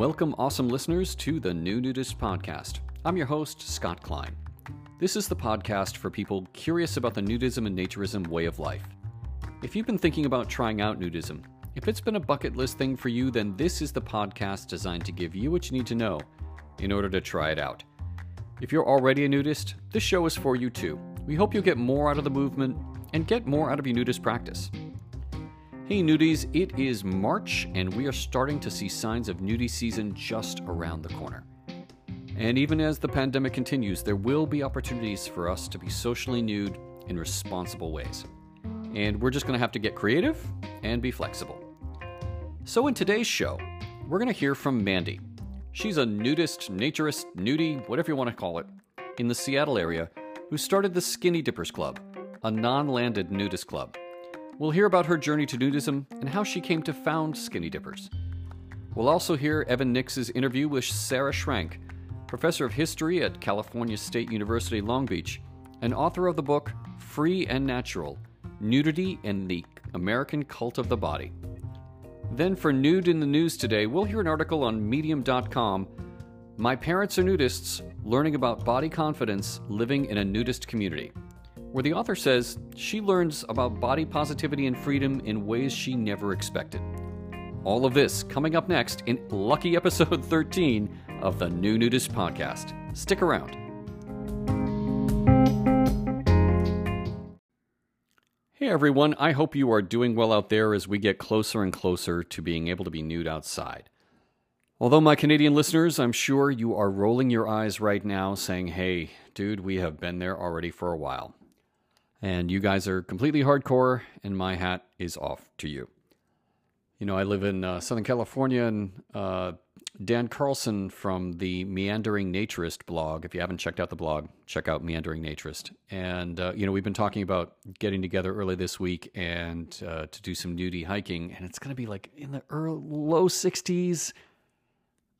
Welcome, awesome listeners, to the New Nudist Podcast. I'm your host, Scott Klein. This is the podcast for people curious about the nudism and naturism way of life. If you've been thinking about trying out nudism, if it's been a bucket list thing for you, then this is the podcast designed to give you what you need to know in order to try it out. If you're already a nudist, this show is for you too. We hope you'll get more out of the movement and get more out of your nudist practice. Hey nudies, it is March and we are starting to see signs of nudie season just around the corner. And even as the pandemic continues, there will be opportunities for us to be socially nude in responsible ways. And we're just going to have to get creative and be flexible. So, in today's show, we're going to hear from Mandy. She's a nudist, naturist, nudie, whatever you want to call it, in the Seattle area who started the Skinny Dippers Club, a non landed nudist club We'll hear about her journey to nudism and how she came to found Skinny Dippers. We'll also hear Evan Nix's interview with Sarah Schrank, professor of history at California State University Long Beach, and author of the book Free and Natural Nudity and the American Cult of the Body. Then, for Nude in the News today, we'll hear an article on Medium.com My Parents Are Nudists Learning About Body Confidence Living in a Nudist Community where the author says she learns about body positivity and freedom in ways she never expected. All of this coming up next in lucky episode 13 of the New Nudist Podcast. Stick around. Hey everyone, I hope you are doing well out there as we get closer and closer to being able to be nude outside. Although, my Canadian listeners, I'm sure you are rolling your eyes right now saying, hey, dude, we have been there already for a while and you guys are completely hardcore, and my hat is off to you. You know, I live in uh, Southern California, and uh, Dan Carlson from the Meandering Naturist blog. If you haven't checked out the blog, check out Meandering Naturist. And uh, you know, we've been talking about getting together early this week and uh, to do some nudie hiking, and it's going to be like in the early, low 60s.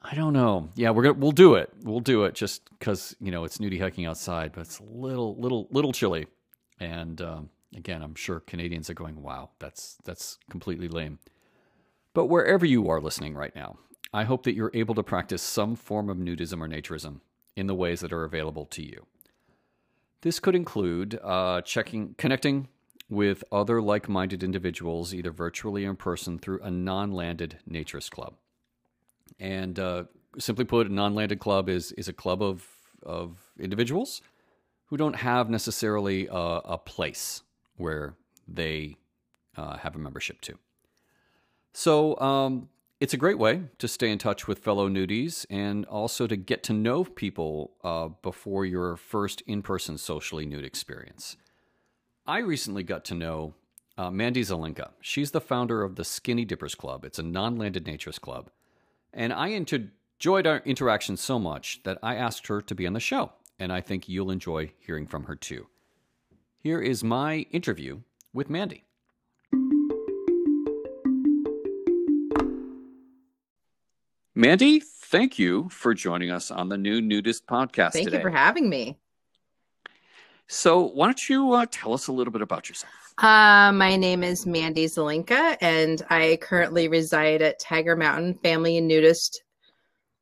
I don't know. Yeah, we're gonna we'll do it. We'll do it just because you know it's nudie hiking outside, but it's a little little little chilly. And um, again, I'm sure Canadians are going, "Wow, that's that's completely lame." But wherever you are listening right now, I hope that you're able to practice some form of nudism or naturism in the ways that are available to you. This could include uh, checking, connecting with other like-minded individuals, either virtually or in person, through a non-landed naturist club. And uh, simply put, a non-landed club is is a club of of individuals who don't have necessarily a, a place where they uh, have a membership to. So um, it's a great way to stay in touch with fellow nudies and also to get to know people uh, before your first in person socially nude experience. I recently got to know uh, Mandy Zelenka. She's the founder of the Skinny Dippers Club, it's a non landed naturist club. And I enjoyed our interaction so much that I asked her to be on the show and I think you'll enjoy hearing from her too. Here is my interview with Mandy. Mandy, thank you for joining us on the new Nudist podcast thank today. you for having me. So, why don't you uh, tell us a little bit about yourself? Uh, my name is Mandy Zelenka, and I currently reside at Tiger Mountain Family and Nudist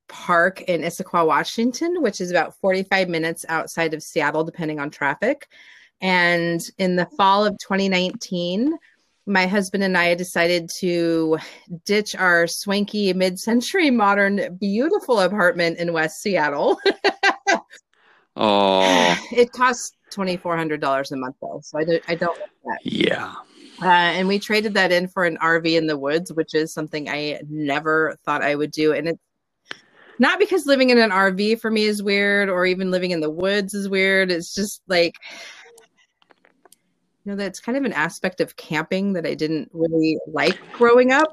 park in Issaquah, Washington, which is about 45 minutes outside of Seattle, depending on traffic. And in the fall of 2019, my husband and I decided to ditch our swanky mid century modern, beautiful apartment in West Seattle. oh, it costs $2,400 a month, though. So I, do, I don't like that. Yeah. Uh, and we traded that in for an RV in the woods, which is something I never thought I would do. And it's not because living in an RV for me is weird or even living in the woods is weird. It's just like, you know, that's kind of an aspect of camping that I didn't really like growing up.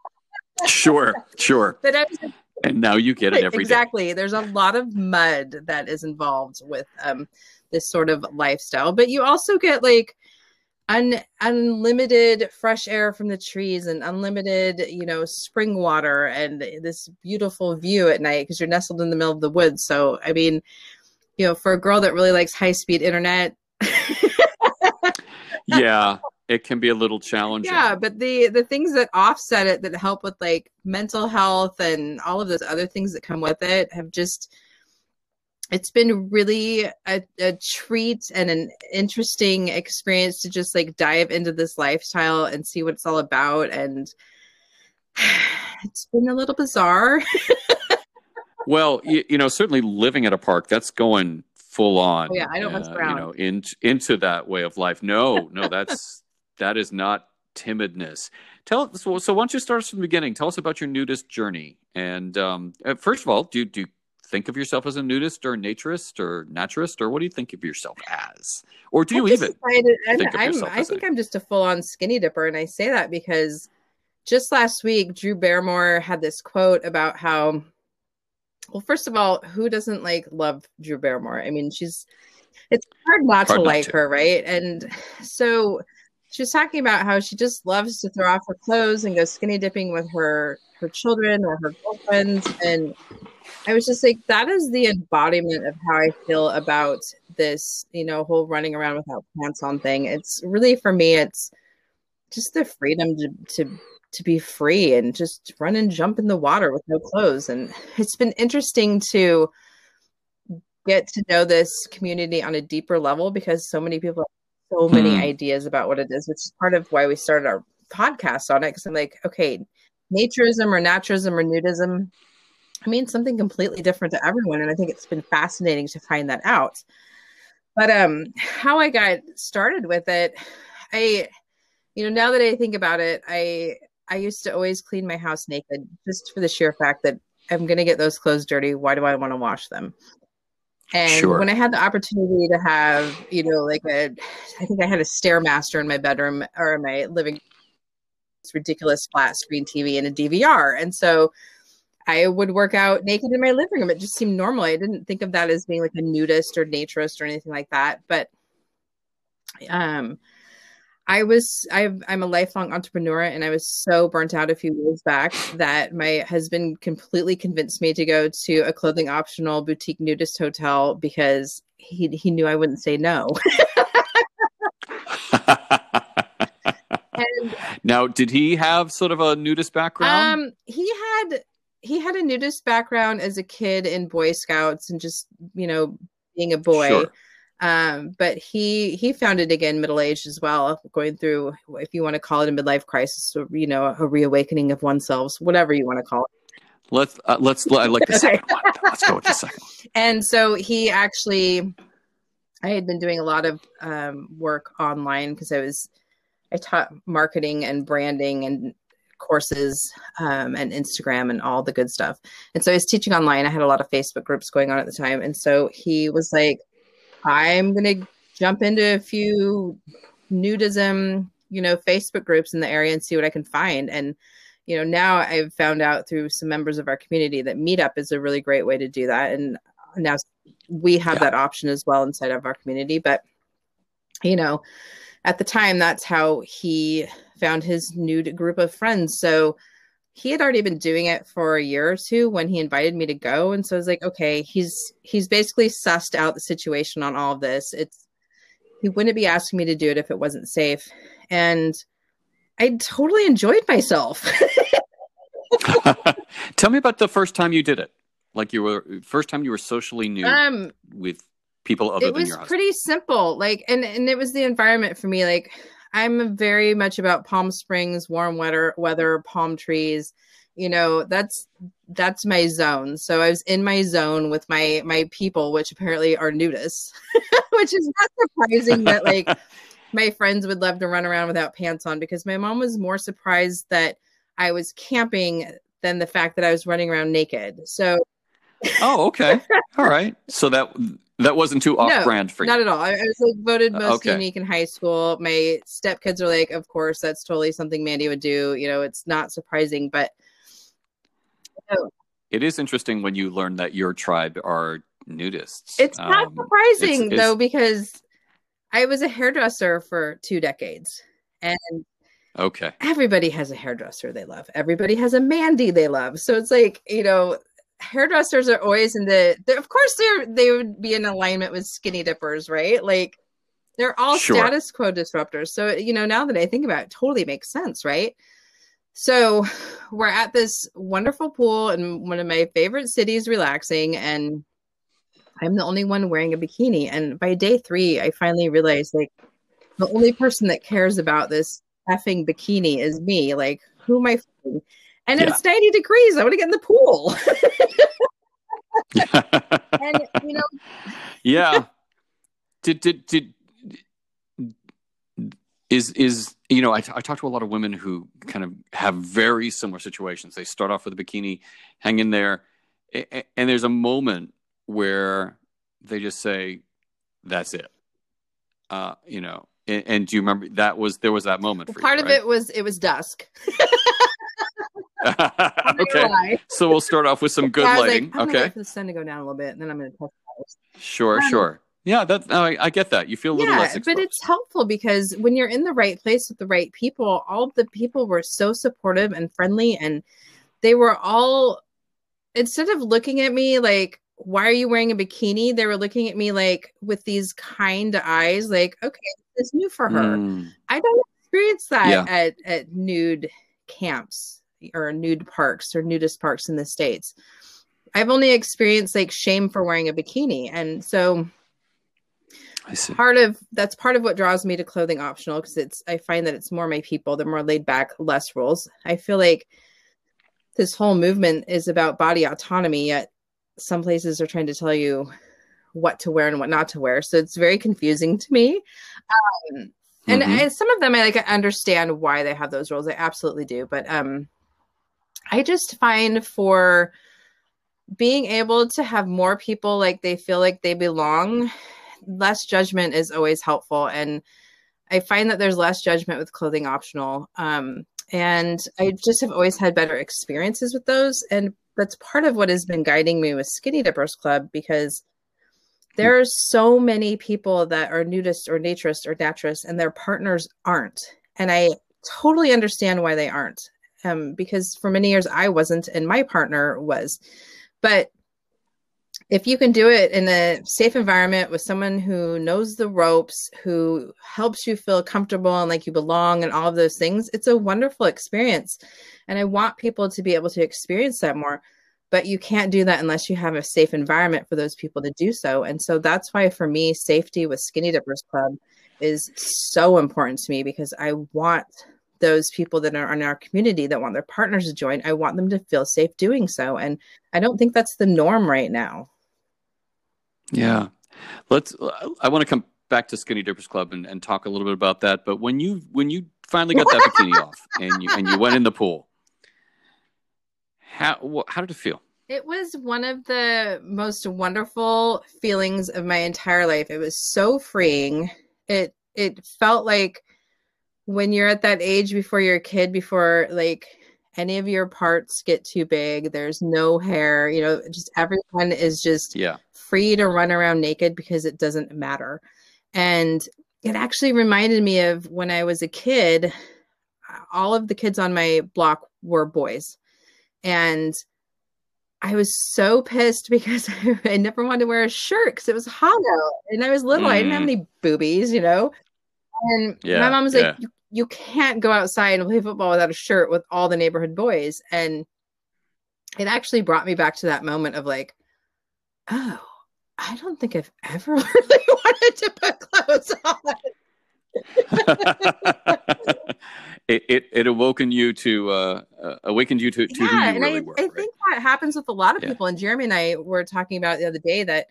sure, sure. that I was, and now you get it every exactly. Day. There's a lot of mud that is involved with um, this sort of lifestyle, but you also get like un- unlimited fresh air from the trees and unlimited, you know, spring water and this beautiful view at night because you're nestled in the middle of the woods. So, I mean, you know, for a girl that really likes high speed internet. yeah. it can be a little challenging. Yeah, but the the things that offset it that help with like mental health and all of those other things that come with it have just it's been really a, a treat and an interesting experience to just like dive into this lifestyle and see what it's all about and it's been a little bizarre. Well you, you know certainly living at a park that's going full on oh, yeah i don't mess around uh, you know in, into that way of life. No no that's that is not timidness. Tell so, so why don't you start us from the beginning? Tell us about your nudist journey. And um, uh, first of all do, do think of yourself as a nudist or naturist or naturist, or what do you think of yourself as? Or do you even think of yourself I think i am just a full on skinny dipper. And I say that because just last week, Drew Barrymore had this quote about how, well, first of all, who doesn't like love Drew Barrymore? I mean, she's, it's hard not hard to not like to. her, right? And so she was talking about how she just loves to throw off her clothes and go skinny dipping with her her children or her girlfriends and I was just like, that is the embodiment of how I feel about this, you know, whole running around without pants on thing. It's really for me, it's just the freedom to to to be free and just run and jump in the water with no clothes. And it's been interesting to get to know this community on a deeper level because so many people have so many hmm. ideas about what it is, which is part of why we started our podcast on it. Because I'm like, okay, naturism or naturism or nudism I mean something completely different to everyone. And I think it's been fascinating to find that out. But um how I got started with it, I you know, now that I think about it, I I used to always clean my house naked just for the sheer fact that I'm gonna get those clothes dirty. Why do I want to wash them? And sure. when I had the opportunity to have, you know, like a, I think I had a stairmaster in my bedroom or in my living, this ridiculous flat screen TV and a DVR, and so I would work out naked in my living room. It just seemed normal. I didn't think of that as being like a nudist or naturist or anything like that. But um, I was i am a lifelong entrepreneur, and I was so burnt out a few years back that my husband completely convinced me to go to a clothing optional boutique nudist hotel because he he knew I wouldn't say no. and, now, did he have sort of a nudist background? Um, he had he had a nudist background as a kid in Boy Scouts and just you know being a boy. Sure. Um, but he he found it again middle aged as well, going through if you want to call it a midlife crisis or you know a reawakening of oneself, whatever you want to call it. Let's uh, let's I like the second one. Let's go with the second. And so he actually, I had been doing a lot of um, work online because I was I taught marketing and branding and courses um, and Instagram and all the good stuff. And so I was teaching online. I had a lot of Facebook groups going on at the time. And so he was like, I'm going to jump into a few nudism, you know, Facebook groups in the area and see what I can find. And, you know, now I've found out through some members of our community that Meetup is a really great way to do that. And now we have yeah. that option as well inside of our community. But, you know, at the time, that's how he found his new group of friends. So he had already been doing it for a year or two when he invited me to go. And so I was like, okay, he's he's basically sussed out the situation on all of this. It's he wouldn't be asking me to do it if it wasn't safe. And I totally enjoyed myself. Tell me about the first time you did it. Like you were first time you were socially new um, with people other than your husband. It was pretty simple. Like and and it was the environment for me. Like I'm very much about Palm Springs, warm weather, weather, palm trees. You know, that's that's my zone. So I was in my zone with my my people, which apparently are nudists, which is not surprising that like my friends would love to run around without pants on because my mom was more surprised that I was camping than the fact that I was running around naked. So Oh, okay. All right. So that that wasn't too off brand for you. Not at all. I, I was like voted most okay. unique in high school. My stepkids are like, of course, that's totally something Mandy would do. You know, it's not surprising, but you know, it is interesting when you learn that your tribe are nudists. It's not um, surprising it's, it's, though, because I was a hairdresser for two decades. And Okay. Everybody has a hairdresser they love. Everybody has a Mandy they love. So it's like, you know, hairdressers are always in the, of course they're they would be in alignment with skinny dippers right like They're all Sure. status quo disruptors. So, you know, now that I think about it, it totally makes sense, right? So, we're at this wonderful pool in one of my favorite cities, relaxing, and I'm the only one wearing a bikini. And by day three, I finally realized like the only person that cares about this effing bikini is me. Like, who am I? And Yeah. it's 90 degrees. I want to get in the pool. and, you know, yeah. Did did did is is you know I, t- I talk to a lot of women who kind of have very similar situations. They start off with a bikini, hang in there, a- a- and there's a moment where they just say, "That's it." Uh, you know, and, and do you remember that was there was that moment for part you, of it was it was dusk. it. I'm not gonna okay, so we'll start off with some good Yeah, lighting. Like, I'm okay, the sun to go down a little bit, and then I'm gonna test those. sure, Um, sure. Yeah, that I, I get that. You feel a little yeah, less but it's helpful because when you're in the right place with the right people, all the people were so supportive and friendly, and they were all instead of looking at me like, "Why are you wearing a bikini?" They were looking at me like with these kind eyes, like, "Okay, it's new for her." Mm, I don't experience that Yeah. at at nude camps or nude parks or nudist parks in the states. I've only experienced like shame for wearing a bikini, and so part of that's part of what draws me to clothing optional because it's I find that it's more my people, they're more laid back, less rules. I feel like this whole movement is about body autonomy, yet some places are trying to tell you what to wear and what not to wear. So it's very confusing to me. Um, and Mhm. I, some of them I like I understand why they have those rules. I absolutely do, but um, I just find for being able to have more people like they feel like they belong, less judgment is always helpful. And I find that there's less judgment with clothing optional. Um, and I just have always had better experiences with those. And that's part of what has been guiding me with Skinny Dippers Club because there are so many people that are nudists or naturists or naturists and their partners aren't. And I totally understand why they aren't. Um, because for many years I wasn't and my partner was. But if you can do it in a safe environment with someone who knows the ropes, who helps you feel comfortable and like you belong and all of those things, it's a wonderful experience. And I want people to be able to experience that more. But you can't do that unless you have a safe environment for those people to do so. And so that's why, for me, safety with Skinny Dippers Club is so important to me because I want those people that are in our community that want their partners to join, I want them to feel safe doing so. And I don't think that's the norm right now. Yeah. Let's I want to come back to Skinny Dippers Club and, and talk a little bit about that. But when you when you finally got that bikini off and you and you went in the pool, how wh- how did it feel? It was one of the most wonderful feelings of my entire life. It was so freeing. It it felt like when you're at that age before you're a kid, before like any of your parts get too big, there's no hair, you know, just everyone is just Yeah. free to run around naked because it doesn't matter. And it actually reminded me of when I was a kid, all of the kids on my block were boys. And I was so pissed because I never wanted to wear a shirt because it was hot out and I was little. I didn't have Mm. any boobies, you know. And Yeah, my mom was yeah. like, you, you can't go outside and play football without a shirt with all the neighborhood boys. And it actually brought me back to that moment of like, oh, I don't think I've ever really wanted to put clothes on. it, it it awoken you to uh, uh, awakened you to, to who yeah, you and really I, were. I right? think that happens with a lot of Yeah. people. And Jeremy and I were talking about the other day that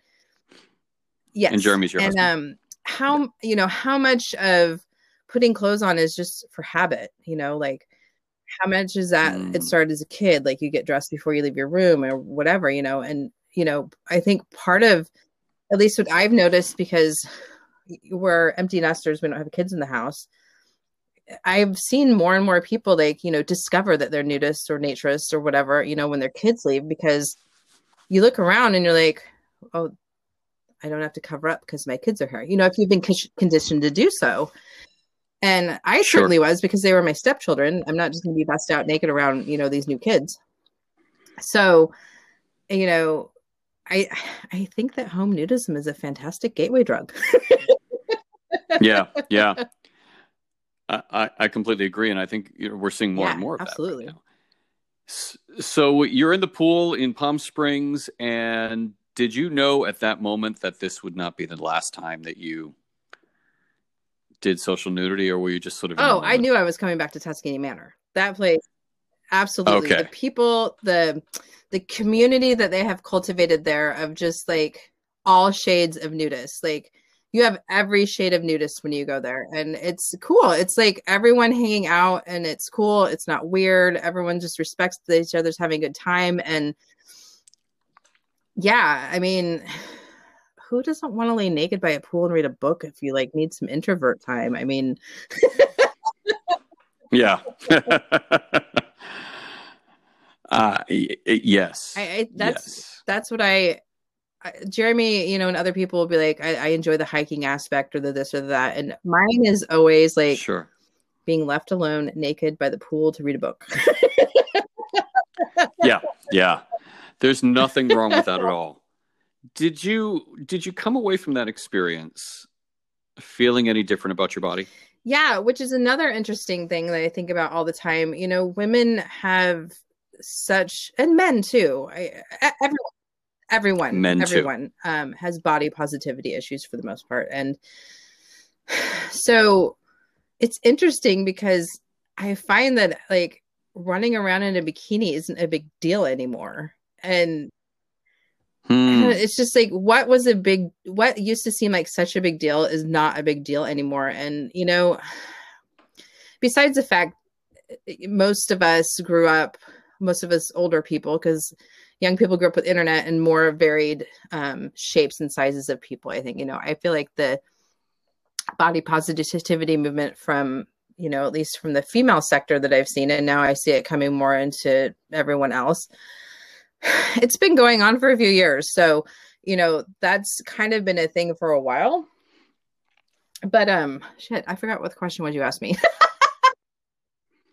yes, And Jeremy's your and husband. um, how you know how much of putting clothes on is just for habit. You know, like how much is that Mm. it started as a kid, like you get dressed before you leave your room or whatever, you know, and you know, I think part of at least what I've noticed because we're empty nesters, we don't have kids in the house. I've seen more and more people like, you know, discover that they're nudists or naturists or whatever, you know, when their kids leave because you look around and you're like, oh, I don't have to cover up because my kids are here. You know, if you've been conditioned to do so. And I Sure. certainly was because they were my stepchildren. I'm not just going to be bust out naked around, you know, these new kids. So, you know, I I think that home nudism is a fantastic gateway drug. yeah, yeah. I, I, completely agree, and I think you know, we're seeing more Yeah, and more of absolutely. that. Right So you're in the pool in Palm Springs, and did you know at that moment that this would not be the last time that you did social nudity, or were you just sort of? Oh, I knew I was coming back to Tuscany Manor. That place, absolutely. Okay. The people, the the community that they have cultivated there of just like all shades of nudists. Like you have every shade of nudist when you go there, and it's cool. It's like everyone hanging out, and it's cool. It's not weird. Everyone just respects each other's having a good time, and yeah, I mean. Who doesn't want to lay naked by a pool and read a book if you like need some introvert time? I mean, Yeah. uh, y- yes. I, I that's yes. that's what I, I Jeremy, you know, and other people will be like, I, I enjoy the hiking aspect or the this or that, and mine is always like sure. being left alone, naked by the pool to read a book. Yeah. Yeah. There's nothing wrong with that at all. Did you did you come away from that experience feeling any different about your body? yeah, which is another interesting thing that I think about all the time. You know, women have such, and men too. I, everyone, everyone, Men too. everyone um, has body positivity issues for the most part, and so it's interesting because I find that like running around in a bikini isn't a big deal anymore, and Hmm. it's just like what was a big what used to seem like such a big deal is not a big deal anymore and you know besides the fact most of us grew up most of us older people because young people grew up with internet and more varied um, shapes and sizes of people i think you know i feel like the body positivity movement from you know at least from the female sector that i've seen and now i see it coming more into everyone else it's been going on for a few years so you know that's kind of been a thing for a while but um shit i forgot what question was you asked me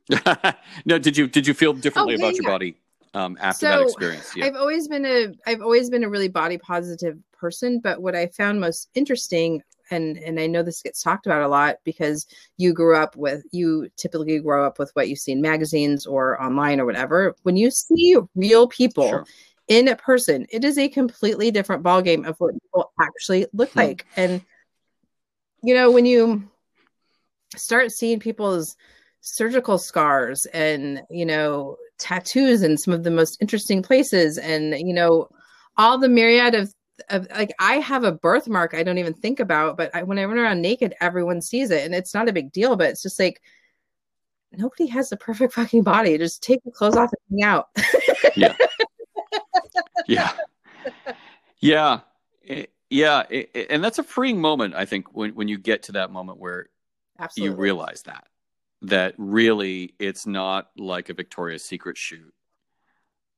no, did you did you feel differently Oh, yeah, about your yeah. body um, after that experience? Yeah. I've always been a I've always been a really body positive person, but what I found most interesting and and I know this gets talked about a lot because you grew up with you typically grow up with what you see in magazines or online or whatever. When you see real people Sure. in a person, it is a completely different ballgame of what people actually look Hmm. like. And you know, when you start seeing people's surgical scars and you know tattoos in some of the most interesting places and you know all the myriad of like I have a birthmark I don't even think about but I, when I run around naked everyone sees it and it's not a big deal but it's just like nobody has a perfect fucking body. Just take your clothes off and hang out. Yeah. Yeah. Eh, yeah eh, eh, and that's a freeing moment i think when, when you get to that moment where absolutely. you realize that that really it's not like a victoria's secret shoot.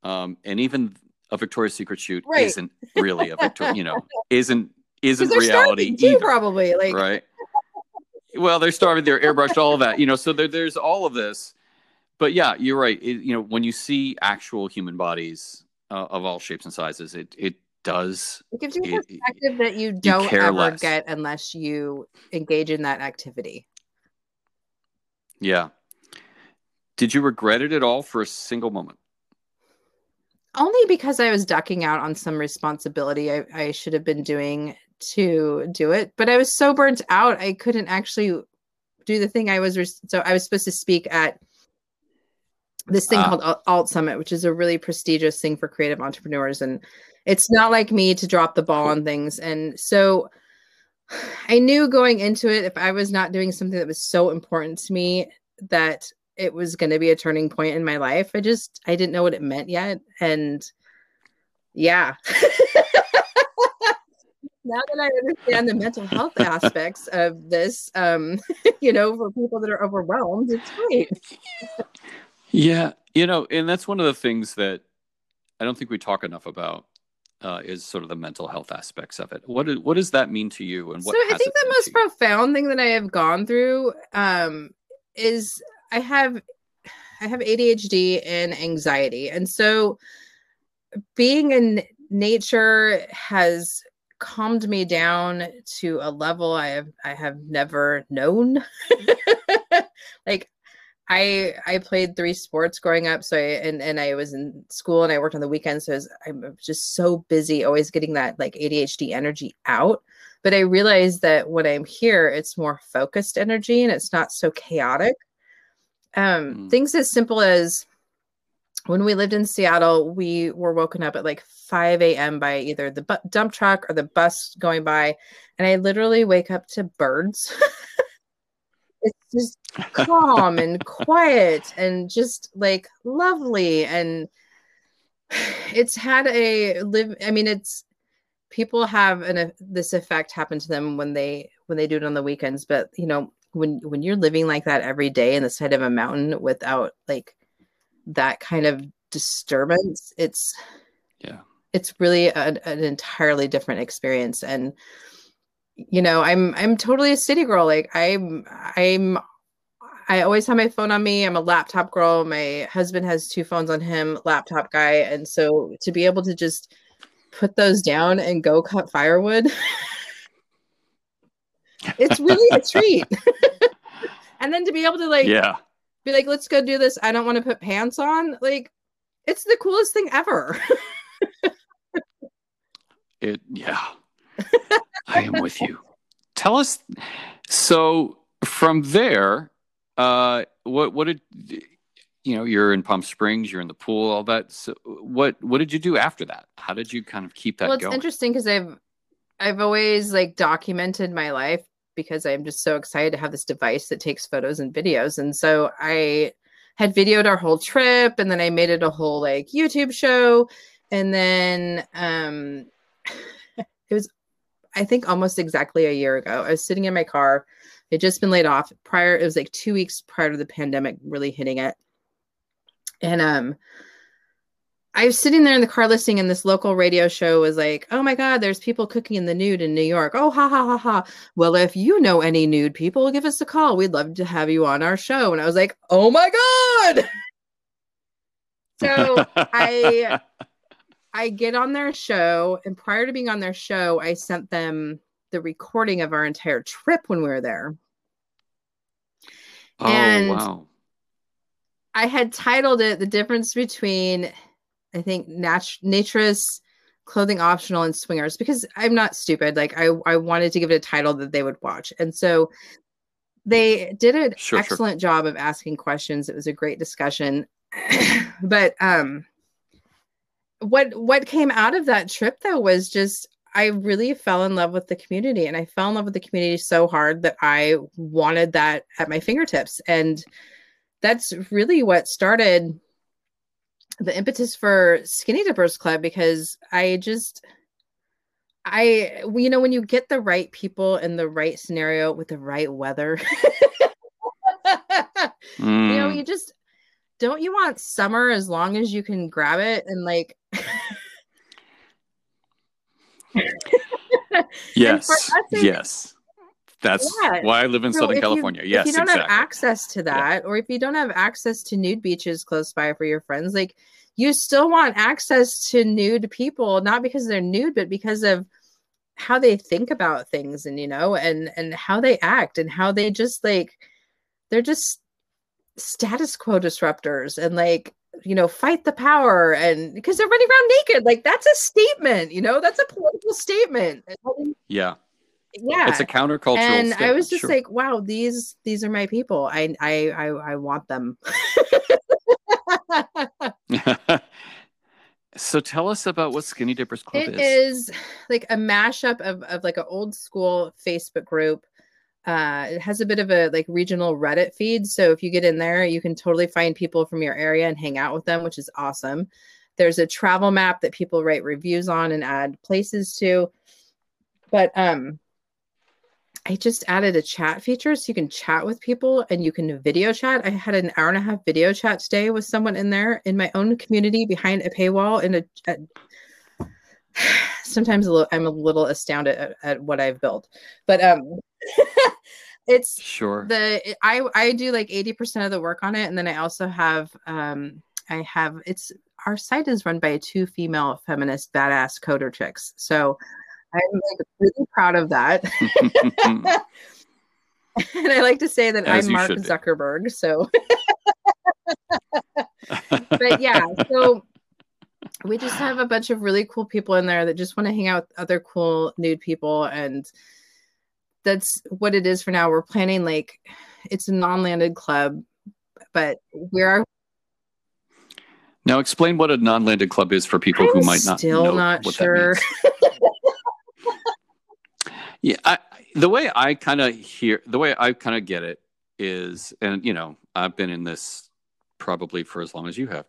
Um and even a victoria's secret shoot Right. isn't really a victoria you know isn't isn't reality too either probably like right? Well they're starving they're airbrushed all of that you know so there, there's all of this. But yeah you're right it, you know when you see actual human bodies uh, of all shapes and sizes it it does it gives you a it- it- perspective that you don't care ever less. get unless you engage in that activity. Yeah. Did you regret it at all for a single moment only because I was ducking out on some responsibility I, I should have been doing to do it. But I was so burnt out, I couldn't actually do the thing I was. Res- so I was supposed to speak at this thing Ah. called Alt Summit, which is a really prestigious thing for creative entrepreneurs. And it's not like me to drop the ball on things. And so I knew going into it, if I was not doing something that was so important to me, that it was going to be a turning point in my life. I just I didn't know what it meant yet, and yeah. now that I understand the mental health aspects of this, um, you know, for people that are overwhelmed, it's great. yeah you know and that's one of the things that i don't think we talk enough about uh, is sort of the mental health aspects of it what, what does that mean to you and what so I think the most profound thing that I have gone through um, is I have I have ADHD and anxiety, and so being in nature has calmed me down to a level I have I have never known. like I I played three sports growing up, so I, and and I was in school and I worked on the weekends, so was, I'm just so busy, always getting that like ADHD energy out. But I realized that when I'm here, it's more focused energy and it's not so chaotic. Um, mm. Things as simple as when we lived in Seattle, we were woken up at like 5 a.m. by either the bu- dump truck or the bus going by. And I literally wake up to birds. it's just calm and quiet and just like lovely. And it's had a live, I mean, it's people have an, this effect happen to them when they, when they do it on the weekends. But, you know, when, when you're living like that every day in the side of a mountain without like that kind of disturbance, it's, yeah. it's really a, an entirely different experience. And you know i'm i'm totally a city girl. Like i'm i'm i always have my phone on me. I'm a laptop girl. My husband has two phones on him laptop guy. And so to be able to just put those down and go cut firewood it's really a treat and then to be able to like yeah be like let's go do this i don't want to put pants on like it's the coolest thing ever it yeah. I am with you. Tell us so from there, uh what what did you know, you're in Palm Springs, you're in the pool, all that. So what what did you do after that? How did you kind of keep that well, it's going? interesting because I've I've always like documented my life because I'm just so excited to have this device that takes photos and videos. And so I had videoed our whole trip and then I made it a whole like YouTube show. And then um it was I think almost exactly a year ago. I was sitting in my car. It just been laid off prior. It was like two weeks prior to the pandemic really hitting it. And um I was sitting there in the car listening, and this local radio show was like, Oh my God, there's people cooking in the nude in New York. Oh, ha, ha, ha, ha. Well, if you know any nude people, give us a call. We'd love to have you on our show. And I was like, Oh my God. So I I get on their show, and prior to being on their show, I sent them the recording of our entire trip when we were there. Oh, and wow. I had titled it The Difference Between, I think, nat- Naturist, Clothing Optional, and Swingers, because I'm not stupid. Like, I, I wanted to give it a title that they would watch. And so they did an sure, excellent sure. job of asking questions. It was a great discussion. but, um, what what came out of that trip though was just I really fell in love with the community and I fell in love with the community so hard that I wanted that at my fingertips and that's really what started the impetus for Skinny Dippers Club because I just I you know when you get the right people in the right scenario with the right weather mm. you know mm. you just don't you want summer as long as you can grab it and like yes yes that's yeah. why i live in so southern california you, yes if you don't exactly. have access to that yeah. or if you don't have access to nude beaches close by for your friends like you still want access to nude people not because they're nude but because of how they think about things and you know and and how they act and how they just like they're just status quo disruptors and like you know fight the power and because they're running around naked like that's a statement you know that's a political statement yeah yeah it's a countercultural and statement. i was just sure. like wow these these are my people i i i, I want them so tell us about what skinny dippers club is. it is is like a mashup of, of like an old school facebook group uh, it has a bit of a like regional Reddit feed. So if you get in there, you can totally find people from your area and hang out with them, which is awesome. There's a travel map that people write reviews on and add places to. But um, I just added a chat feature so you can chat with people and you can video chat. I had an hour and a half video chat today with someone in there in my own community behind a paywall in a, a sometimes a little, I'm a little astounded at, at what I've built. But um it's sure the I I do like 80% of the work on it and then I also have um I have it's our site is run by two female feminist badass coder chicks. So I'm like really proud of that. and I like to say that As I'm Mark. Zuckerberg. So, but yeah, so we just have a bunch of really cool people in there that just want to hang out with other cool nude people. And that's what it is for now. We're planning like it's a non landed club, but we're now, explain what a non-landed club is for people who I'm might not still not sure. Yeah, I, the way I kind of hear, the way I kind of get it is, and you know, I've been in this probably for as long as you have,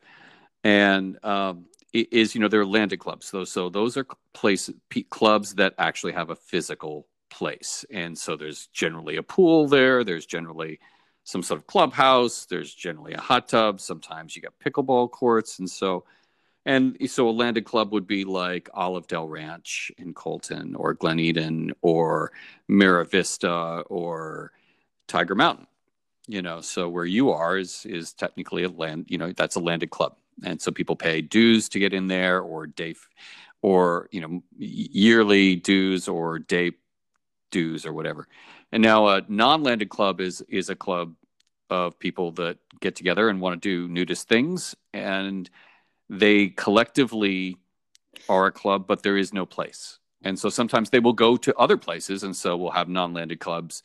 and um, is you know there are landed clubs. Those so those are places clubs that actually have a physical place, and so there's generally a pool there. There's generally some sort of clubhouse. There's generally a hot tub. Sometimes you got pickleball courts, and so and so a landed club would be like Olive Dell Ranch in Colton or Glen Eden or Mira Vista or Tiger Mountain. You know, so where you are is is technically a land, you know, that's a landed club. And so people pay dues to get in there or day or, you know, yearly dues or day dues or whatever. And now a non-landed club is is a club of people that get together and want to do nudist things and they collectively are a club, but there is no place. And so sometimes they will go to other places. And so we'll have non landed clubs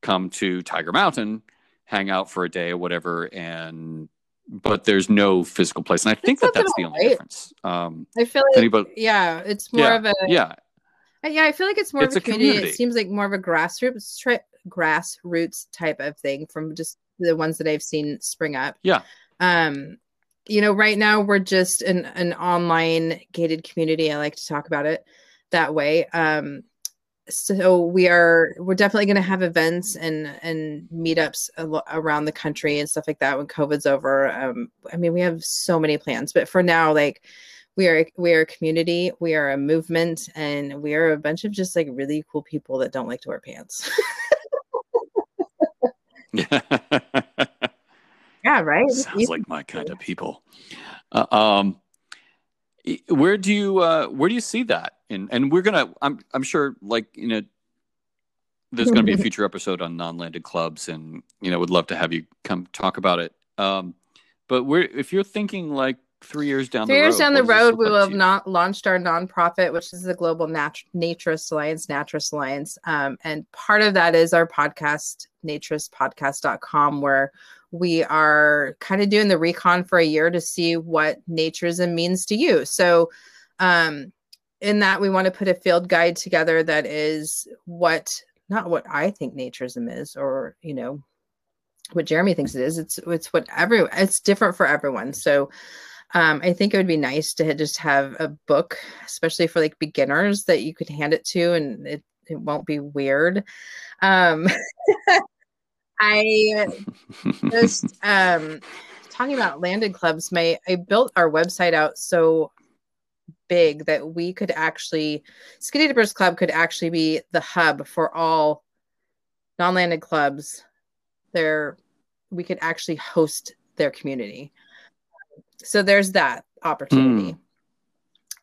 come to Tiger Mountain, hang out for a day or whatever. And, but there's no physical place. And I think that That that's the only right. difference. Um, I feel like, anybody, yeah, it's more yeah, of a, yeah, Yeah, I feel like it's more It's of a a community. community. It seems like more of a grassroots tri- grassroots type of thing from just the ones that I've seen spring up. Yeah. Um, you know, right now we're just an an online gated community. I like to talk about it that way. Um, so we are we're definitely going to have events and and meetups around the country and stuff like that when COVID's over. Um, I mean, we have so many plans, but for now, like we are we are a community we are a movement and we are a bunch of just like really cool people that don't like to wear pants yeah right Sounds like my kind of people. Uh, um, where do you uh, where do you see that? And and we're gonna I'm I'm sure like you know there's gonna be a future episode on non-landed clubs, and you know would love to have you come talk about it. Um, but we're if you're thinking like three years down three the road, years down the what does this road we will have not launched our nonprofit which is the global Nat- naturist alliance naturist alliance um, and part of that is our podcast naturistpodcast.com where we are kind of doing the recon for a year to see what naturism means to you. So um, in that we want to put a field guide together that is what not what i think naturism is or you know what jeremy thinks it is. It's it's what every it's different for everyone. So um, I think it would be nice to just have a book, especially for like beginners, that you could hand it to, and it it won't be weird. Um, I just um, talking about landed clubs. My I built our website out so big that we could actually Skinny Dippers Club could actually be the hub for all non-landed clubs. There, we could actually host their community so there's that opportunity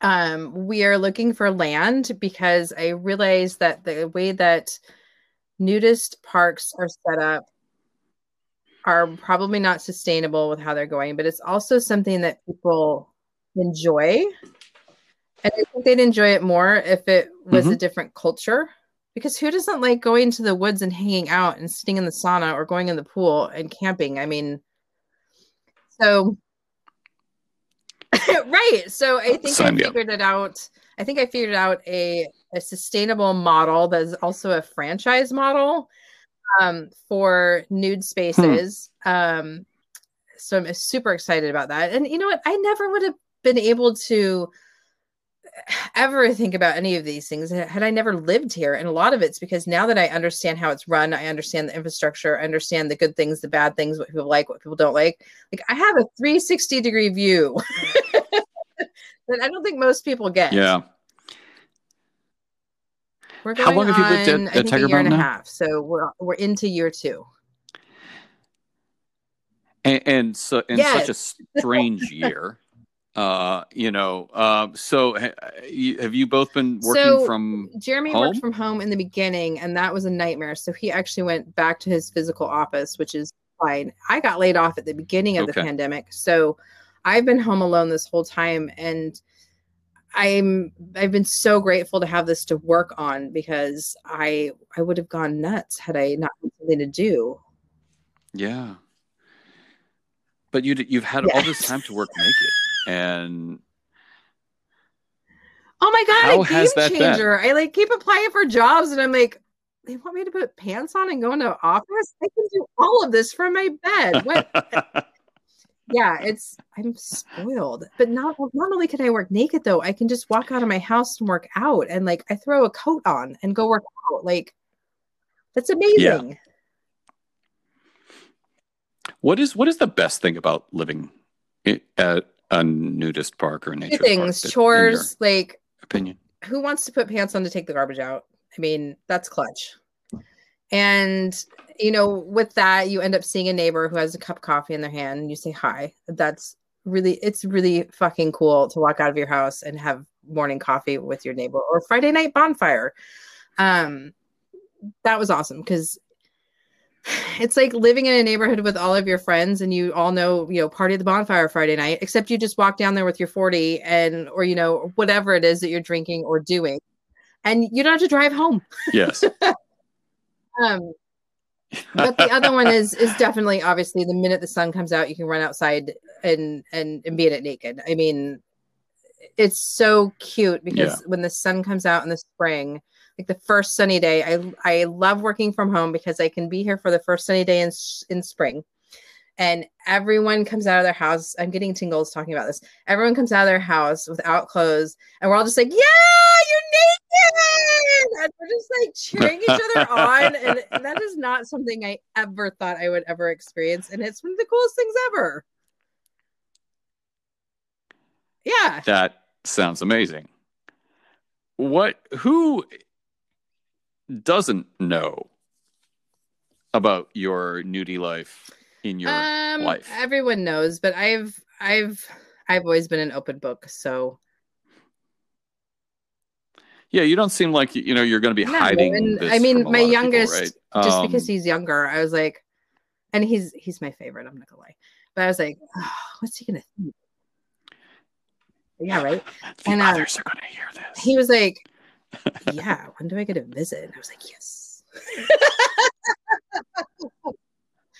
um we are looking for land because i realize that the way that nudist parks are set up are probably not sustainable with how they're going but it's also something that people enjoy and i think they'd enjoy it more if it was a mm-hmm. different culture because who doesn't like going to the woods and hanging out and sitting in the sauna or going in the pool and camping i mean so right. So I think Sign I up. figured it out. I think I figured out a, a sustainable model that's also a franchise model um, for nude spaces. Um, so I'm super excited about that. And you know what? I never would have been able to ever think about any of these things had I never lived here. And a lot of it's because now that I understand how it's run, I understand the infrastructure, I understand the good things, the bad things, what people like, what people don't like. Like I have a 360 degree view that I don't think most people get. yeah. We're How going long have you lived at- on, I at think, Tiger a year and a now? half. So we're we're into year two. And, and so in Yes. such a strange year, Uh, you know, uh, so ha- have you both been working So, from? Jeremy Home? worked from home in the beginning, and that was a nightmare. So he actually went back to his physical office, which is fine. I got laid off at the beginning of the pandemic, so I've been home alone this whole time, and I'm I've been so grateful to have this to work on because I I would have gone nuts had I not had something to do. Yeah, but you you've had all this time to work naked, and Oh my god, How a game has that been? changer! I like keep applying for jobs, and I'm like, they want me to put pants on and go into office. I can do all of this from my bed. What? yeah, it's I'm spoiled. But not not only can I work naked though, I can just walk out of my house and work out, and like I throw a coat on and go work out. Like that's amazing. Yeah. what is what is the best thing about living at a nudist park or a nature Two things: park, chores. Like opinion. who wants to put pants on to take the garbage out? I mean, that's clutch. And you know, with that, you end up seeing a neighbor who has a cup of coffee in their hand, and you say hi. That's really, it's really fucking cool to walk out of your house and have morning coffee with your neighbor or Friday night bonfire. Um, that was awesome because it's like living in a neighborhood with all of your friends and you all know you know party at the bonfire friday night except you just walk down there with your 40 and or you know whatever it is that you're drinking or doing and you don't have to drive home Yes. um but the other one is is definitely obviously the minute the sun comes out you can run outside and and and be in it naked. I mean it's so cute because Yeah. when the sun comes out in the spring like the first sunny day i i love working from home because i can be here for the first sunny day in in spring. And everyone comes out of their house i'm getting tingles talking about this. Everyone comes out of their house without clothes and we're all just like yeah you're naked and we're just like cheering each other on and that is not something i ever thought i would ever experience and it's one of the coolest things ever yeah That sounds amazing. What who doesn't know about your nudie life in your um life? everyone knows but i've i've i've always been an open book so Yeah, you don't seem like you know you're going to be No, hiding. and this I mean, my of people, youngest, right? just Um, because he's younger i was like and he's he's my favorite i'm not gonna lie but i was like oh, what's he gonna think yeah right the and, uh, others are going to hear this. he was like yeah when do i get a visit and i was like yes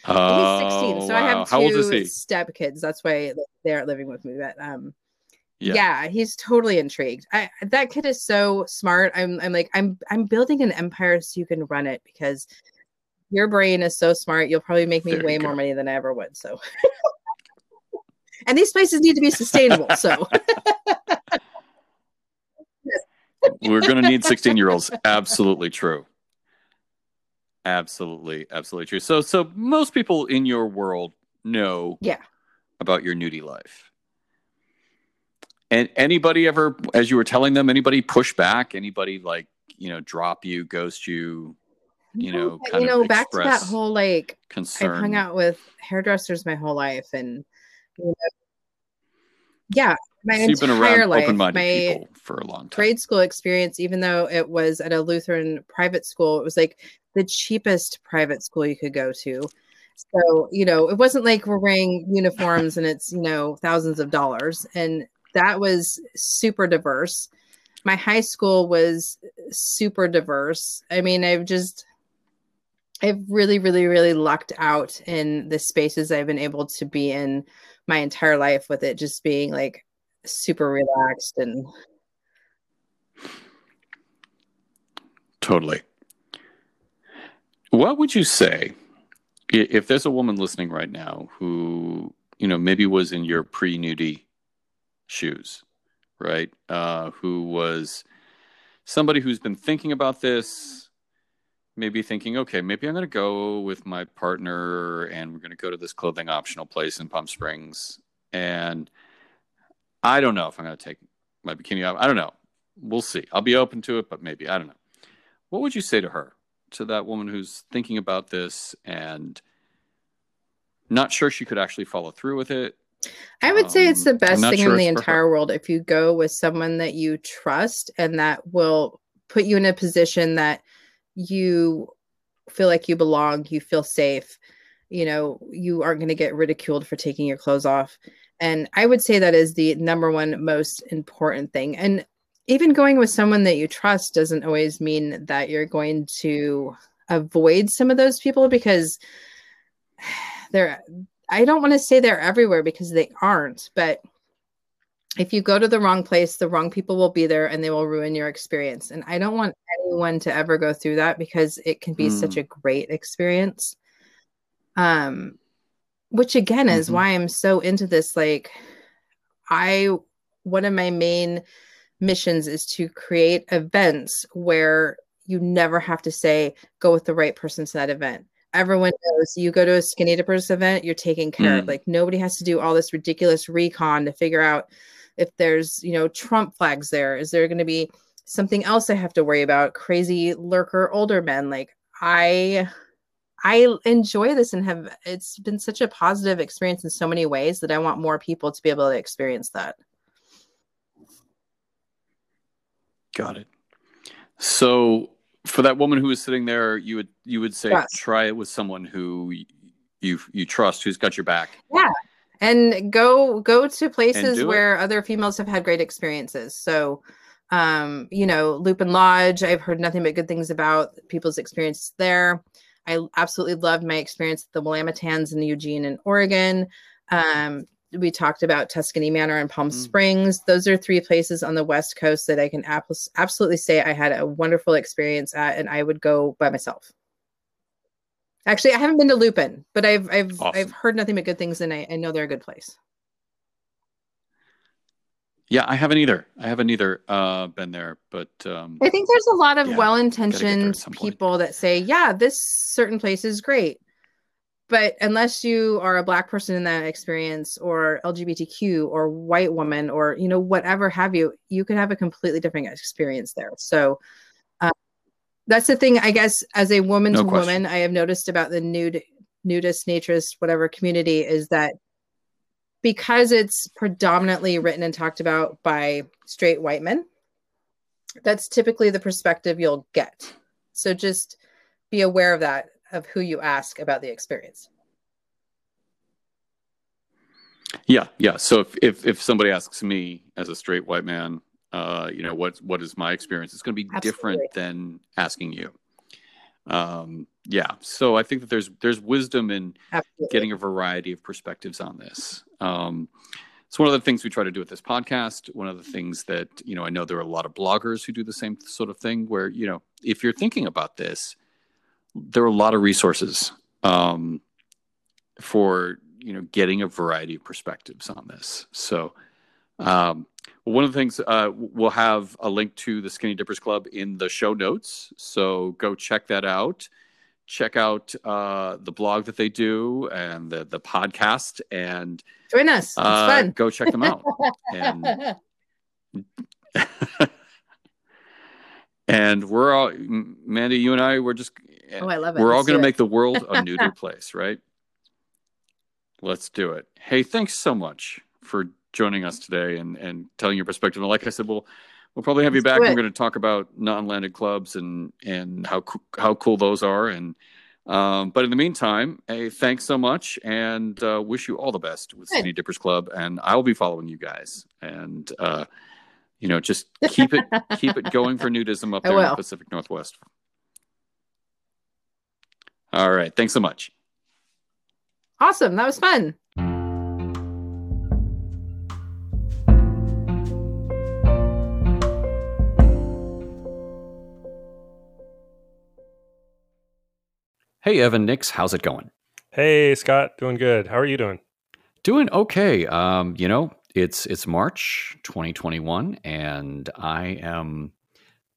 oh, he's 16 so i wow. have old is two step kids that's why they're living with me but um Yeah. yeah. he's totally intrigued I, that kid is so smart i'm i'm like i'm i'm building an empire so you can run it because your brain is so smart you'll probably make me There way more money than i ever would so and these places need to be sustainable so We're going to need 16 year olds. Absolutely true. Absolutely, absolutely true. So, so most people in your world know Yeah. about your nudie life. And anybody ever, as you were telling them, anybody push back? Anybody like you know drop you, ghost you, you know, kind you of know back to that whole like concern? I've hung out with hairdressers my whole life, and you know, yeah, my So you've been entire around life. open-minded My people for a long time. grade school experience, even though it was at a Lutheran private school, it was like the cheapest private school you could go to. So you know, it wasn't like we're wearing uniforms and it's you know thousands of dollars, and that was super diverse. My high school was super diverse. I mean, I've just I've really, really, really lucked out in the spaces I've been able to be in my entire life with it just being like super relaxed and Totally. What would you say if there's a woman listening right now who, you know, maybe was in your pre nudie shoes, right? Uh, who was somebody who's been thinking about this, maybe thinking, okay, maybe I'm going to go with my partner and we're going to go to this clothing optional place in Palm Springs. And I don't know if I'm going to take my bikini off. I don't know. We'll see. I'll be open to it, but maybe. I don't know. What would you say to her, to that woman who's thinking about this and not sure she could actually follow through with it, I would say it's Um, the best thing sure in the it's for her. entire world if you go with someone that you trust and that will put you in a position that you feel like you belong, you feel safe, you know, you aren't going to get ridiculed for taking your clothes off. And I would say that is the number one most important thing. And even going with someone that you trust doesn't always mean that you're going to avoid some of those people because they're I don't want to say they're everywhere because they aren't, but if you go to the wrong place, the wrong people will be there and they will ruin your experience. And I don't want anyone to ever go through that because it can be such Mm. a great experience. Um which again is Mhm. why I'm so into this like I one of my main missions is to create events where you never have to say go with the right person to that event. Everyone knows you go to a skinny dippers event, you're taken care of. Mm. Like nobody has to do all this ridiculous recon to figure out if there's, you know, Trump flags there. Is there going to be something else I have to worry about? Crazy lurker older men. Like I I enjoy this and have it's been such a positive experience in so many ways that I want more people to be able to experience that. Got it. So for that woman who was sitting there, you would you would say Yes. try it with someone who you you trust, who's got your back. Yeah, and go go to places do it. where other females have had great experiences so um you know lupin lodge i've heard nothing but good things about people's experience there i absolutely loved my experience at the Willamettans in eugene and oregon um we talked about tuscany manor and palm Mm. springs those are three places on the west coast that i can abs- absolutely say i had a wonderful experience at and i would go by myself Actually, I haven't been to Lupin, but I've I've Awesome. I've heard nothing but good things, and I, I know they're a good place. Yeah, I haven't either. I haven't either uh, been there, but um, I think there's a lot of Yeah, well-intentioned some point. people that say, "Yeah, this certain place is great," but unless you are a black person in that experience, or LGBTQ, or white woman, or you know whatever have you, you could have a completely different experience there. So. uh, That's the thing, I guess, as a woman No to question. woman, I have noticed about the nude, nudist, naturist, whatever community is that because it's predominantly written and talked about by straight white men, that's typically the perspective you'll get. So just be aware of that, of who you ask about the experience. yeah, yeah. So if, if if somebody asks me as a straight white man, uh, you know, what what is my experience? It's going to be different than asking you. Um, yeah. So I think that there's there's wisdom in Absolutely. getting a variety of perspectives on this. Um, it's one of the things we try to do with this podcast. One of the things that you know, I know there are a lot of bloggers who do the same sort of thing. Where you know, if you're thinking about this, there are a lot of resources um, for you know getting a variety of perspectives on this. So. Um, one of the things uh, we'll have a link to the Skinny Dippers Club in the show notes, so go check that out. Check out uh, the blog that they do and the the podcast, and Join us. It's uh, fun. go check them out. and and we're all Mandy, you and I, we're just oh, I love it. we're all Let's going to make the world a nuder place, right? Let's do it. Hey, thanks so much for joining us today and, and telling your perspective. And like I said, we'll we'll probably have you Let's back. do We're going to talk about non-landed clubs and and how coo- how cool those are. And um, but in the meantime, hey, thanks so much, and uh, wish you all the best with Good. Skinny Dippers Club. And I will be following you guys. And uh, you know, just keep it keep it going for nudism up there in the. Pacific Northwest. All right. Thanks so much. Awesome. That was fun. Hey, Evan Nix, how's it going? Hey, Scott, doing good. How are you doing? Doing okay. Um, you know, it's it's March 2021, and I am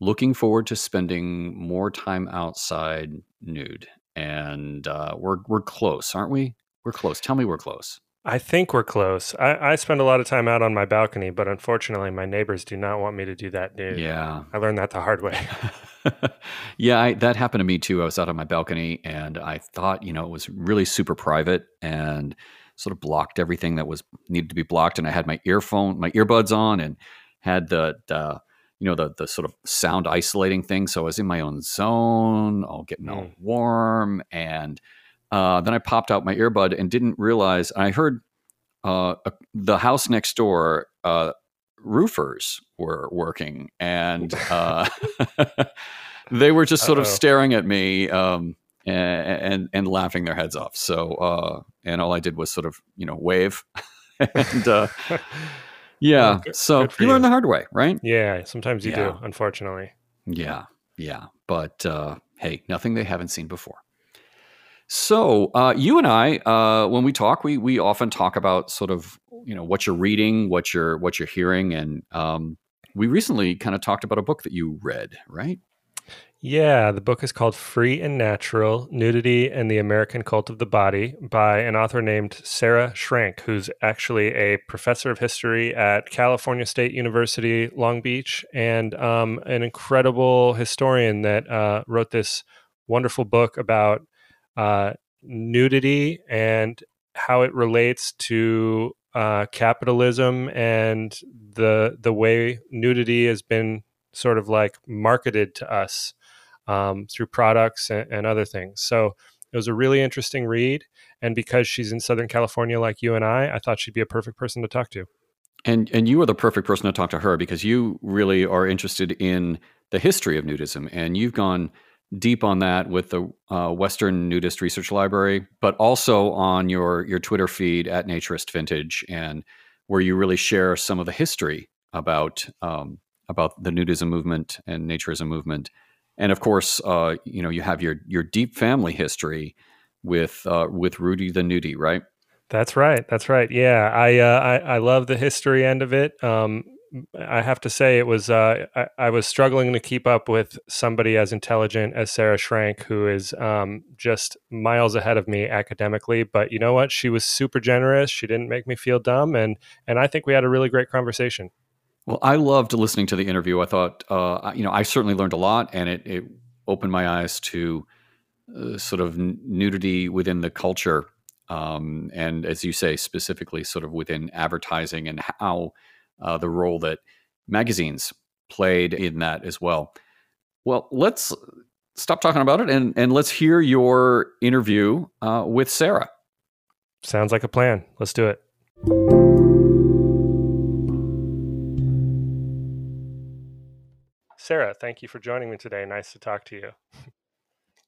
looking forward to spending more time outside nude. And uh, we're we're close, aren't we? We're close. Tell me we're close. I think we're close. I, I spend a lot of time out on my balcony, but unfortunately, my neighbors do not want me to do that nude. Yeah. I learned that the hard way. yeah, I, that happened to me too. I was out on my balcony and I thought, you know, it was really super private. And sort of blocked everything that was needed to be blocked. And I had my earphone, my earbuds on, and had the, the you know the the sort of sound isolating thing. So I was in my own zone, all getting mm. all warm, and uh, then I popped out my earbud and didn't realize. I heard uh, the house next door uh, roofers were working, and uh, they were just sort Uh-oh. of staring at me. Um, and, and, and laughing their heads off. So uh, and all I did was sort of you know wave, and uh, yeah. Good, so good you, you learn the hard way, right? Yeah. Sometimes you yeah. do, unfortunately. Yeah. Yeah. But uh, hey, nothing they haven't seen before. So uh, you and I, uh, when we talk, we we often talk about sort of you know what you're reading, what you're what you're hearing, and um, we recently kind of talked about a book that you read, right? Yeah, the book is called Free and Natural Nudity and the American Cult of the Body by an author named Sarah Schrank, who's actually a professor of history at California State University, Long Beach, and um, an incredible historian that uh, wrote this wonderful book about uh, nudity and how it relates to uh, capitalism and the the way nudity has been sort of like marketed to us um, through products and, and other things. So it was a really interesting read. And because she's in Southern California like you and I, I thought she'd be a perfect person to talk to. And and you are the perfect person to talk to her because you really are interested in the history of nudism, and you've gone deep on that with the uh, Western Nudist Research Library, but also on your your Twitter feed at Naturist Vintage, and where you really share some of the history about um, about the nudism movement and naturism movement and of course, uh, you know, you have your your deep family history with uh, with Rudy the Nudie, right? That's right. That's right. Yeah, I uh, I, I love the history end of it. Um, I have to say, it was uh, I, I, was struggling to keep up with somebody as intelligent as Sarah Schrank, who is um, just miles ahead of me academically. But you know what? She was super generous. She didn't make me feel dumb, and and I think we had a really great conversation. Well, I loved listening to the interview. I thought, uh, you know, I certainly learned a lot, and it, it opened my eyes to uh, sort of nudity within the culture, um, and as you say, specifically sort of within advertising and how uh, the role that magazines played in that as well. Well, let's stop talking about it and and let's hear your interview uh, with Sarah. Sounds like a plan. Let's do it. Sarah, thank you for joining me today. Nice to talk to you.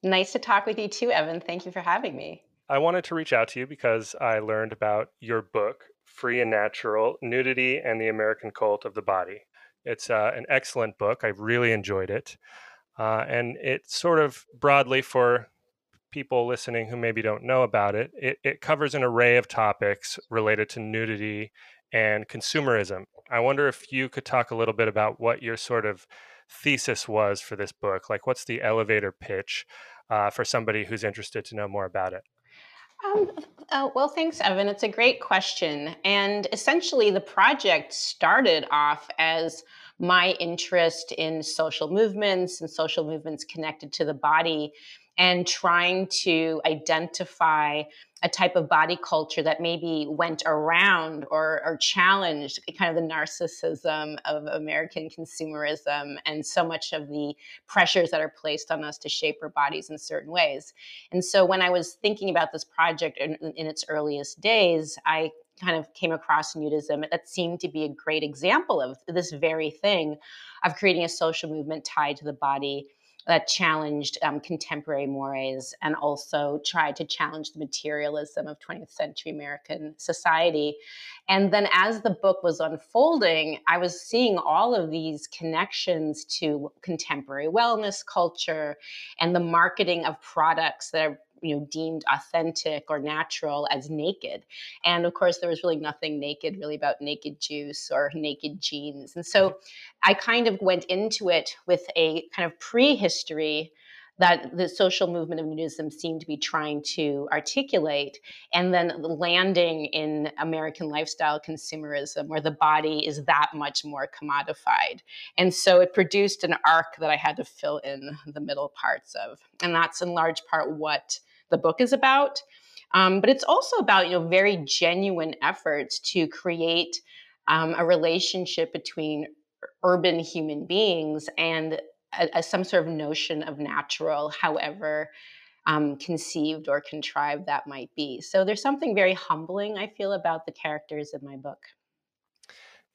Nice to talk with you too, Evan. Thank you for having me. I wanted to reach out to you because I learned about your book, Free and Natural Nudity and the American Cult of the Body. It's uh, an excellent book. I really enjoyed it. Uh, and it sort of broadly, for people listening who maybe don't know about it, it, it covers an array of topics related to nudity and consumerism. I wonder if you could talk a little bit about what your sort of thesis was for this book? Like, what's the elevator pitch uh, for somebody who's interested to know more about it? Um, uh, well, thanks, Evan. It's a great question. And essentially, the project started off as my interest in social movements and social movements connected to the body and trying to identify a type of body culture that maybe went around or, or challenged kind of the narcissism of American consumerism and so much of the pressures that are placed on us to shape our bodies in certain ways. And so when I was thinking about this project in, in its earliest days, I kind of came across nudism that seemed to be a great example of this very thing of creating a social movement tied to the body that challenged um, contemporary mores and also tried to challenge the materialism of 20th century American society. And then as the book was unfolding, I was seeing all of these connections to contemporary wellness culture and the marketing of products that are you know deemed authentic or natural as naked and of course there was really nothing naked really about naked juice or naked jeans and so i kind of went into it with a kind of prehistory that the social movement of nudism seemed to be trying to articulate, and then landing in American lifestyle consumerism, where the body is that much more commodified. And so it produced an arc that I had to fill in the middle parts of. And that's in large part what the book is about. Um, but it's also about you know very genuine efforts to create um, a relationship between urban human beings and a, a, some sort of notion of natural, however um, conceived or contrived that might be. So there's something very humbling, I feel, about the characters in my book.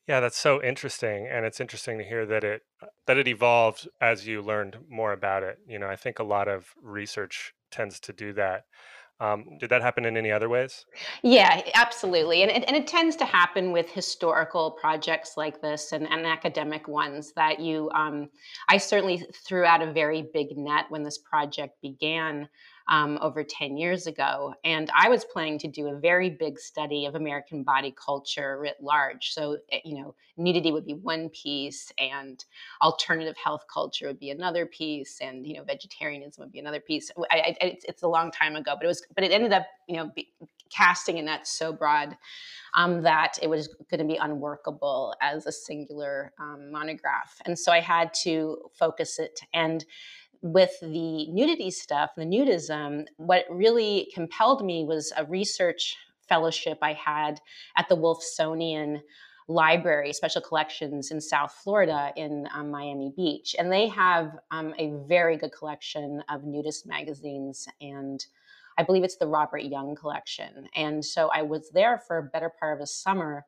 Yeah, that's so interesting, and it's interesting to hear that it that it evolved as you learned more about it. You know, I think a lot of research tends to do that. Um, did that happen in any other ways? Yeah, absolutely. And it, and it tends to happen with historical projects like this and, and academic ones that you, um, I certainly threw out a very big net when this project began um, over 10 years ago. And I was planning to do a very big study of American body culture writ large. So, eh, you know, nudity would be one piece, and alternative health culture would be another piece, and, you know, vegetarianism would be another piece. I, I, it's, it's, a long time ago, but it was, but it ended up, you know, be, casting a net so broad um, that it was going to be unworkable as a singular um, monograph. And so I had to focus it. And with the nudity stuff, the nudism, what really compelled me was a research fellowship I had at the Wolfsonian Library, Special Collections in South Florida in um, Miami Beach. And they have um, a very good collection of nudist magazines and I believe it's the Robert Young collection. And so I was there for a better part of a summer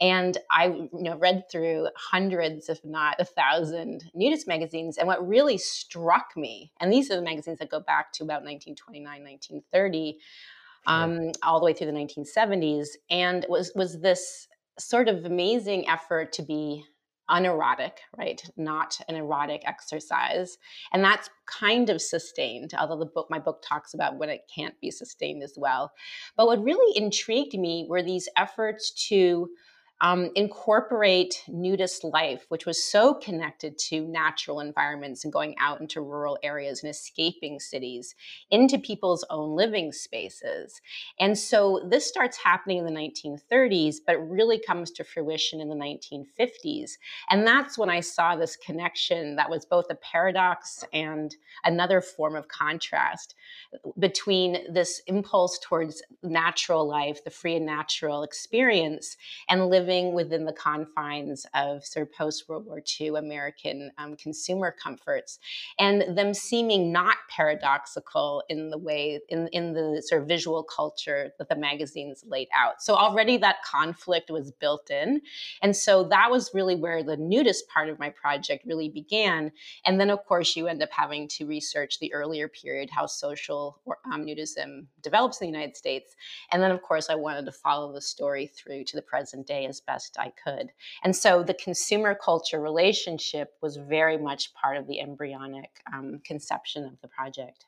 and I you know, read through hundreds, if not a thousand, nudist magazines. And what really struck me, and these are the magazines that go back to about 1929, 1930, um, all the way through the 1970s, and was was this sort of amazing effort to be unerotic, right? Not an erotic exercise. And that's kind of sustained, although the book, my book talks about when it can't be sustained as well. But what really intrigued me were these efforts to um, incorporate nudist life, which was so connected to natural environments and going out into rural areas and escaping cities, into people's own living spaces. And so this starts happening in the 1930s, but really comes to fruition in the 1950s. And that's when I saw this connection that was both a paradox and another form of contrast between this impulse towards natural life, the free and natural experience, and living living within the confines of sort of post World War II American um, consumer comforts, and them seeming not paradoxical in the way in in the sort of visual culture that the magazines laid out. So already that conflict was built in, and so that was really where the nudist part of my project really began. And then of course you end up having to research the earlier period, how social or, um, nudism develops in the United States, and then of course I wanted to follow the story through to the present day as best I could. And so the consumer culture relationship was very much part of the embryonic um, conception of the project.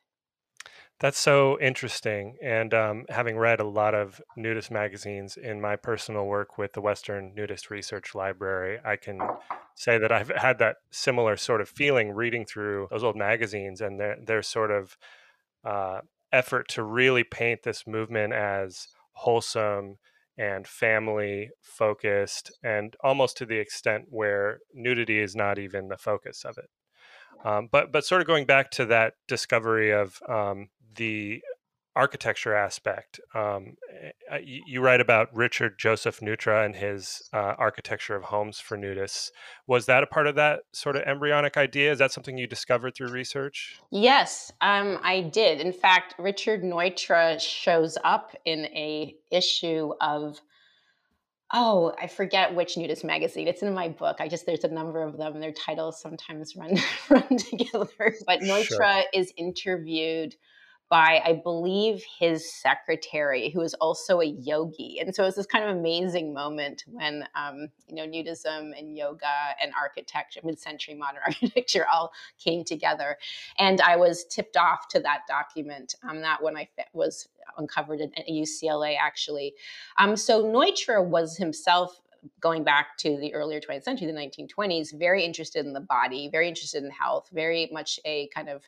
That's so interesting. And um, having read a lot of nudist magazines in my personal work with the Western Nudist Research Library, I can say that I've had that similar sort of feeling reading through those old magazines and their, their sort of uh, effort to really paint this movement as wholesome and family focused, and almost to the extent where nudity is not even the focus of it. Um, but but sort of going back to that discovery of um, the architecture aspect. Um, eh, you, write about Richard Joseph Neutra and his uh, architecture of homes for nudists. Was that a part of that sort of embryonic idea? Is that something you discovered through research? Yes, um, I did. In fact, Richard Neutra shows up in a issue of oh i forget which nudist magazine it's in my book i just there's a number of them their titles sometimes run run together but neutra sure. is interviewed by, I believe, his secretary, who is also a yogi. And so it was this kind of amazing moment when, um, you know, nudism and yoga and architecture, mid century modern architecture all came together. And I was tipped off to that document. Um, that when I was uncovered at UCLA, actually. Um, so Neutra was himself going back to the earlier 20th century, the 1920s, very interested in the body, very interested in health, very much a kind of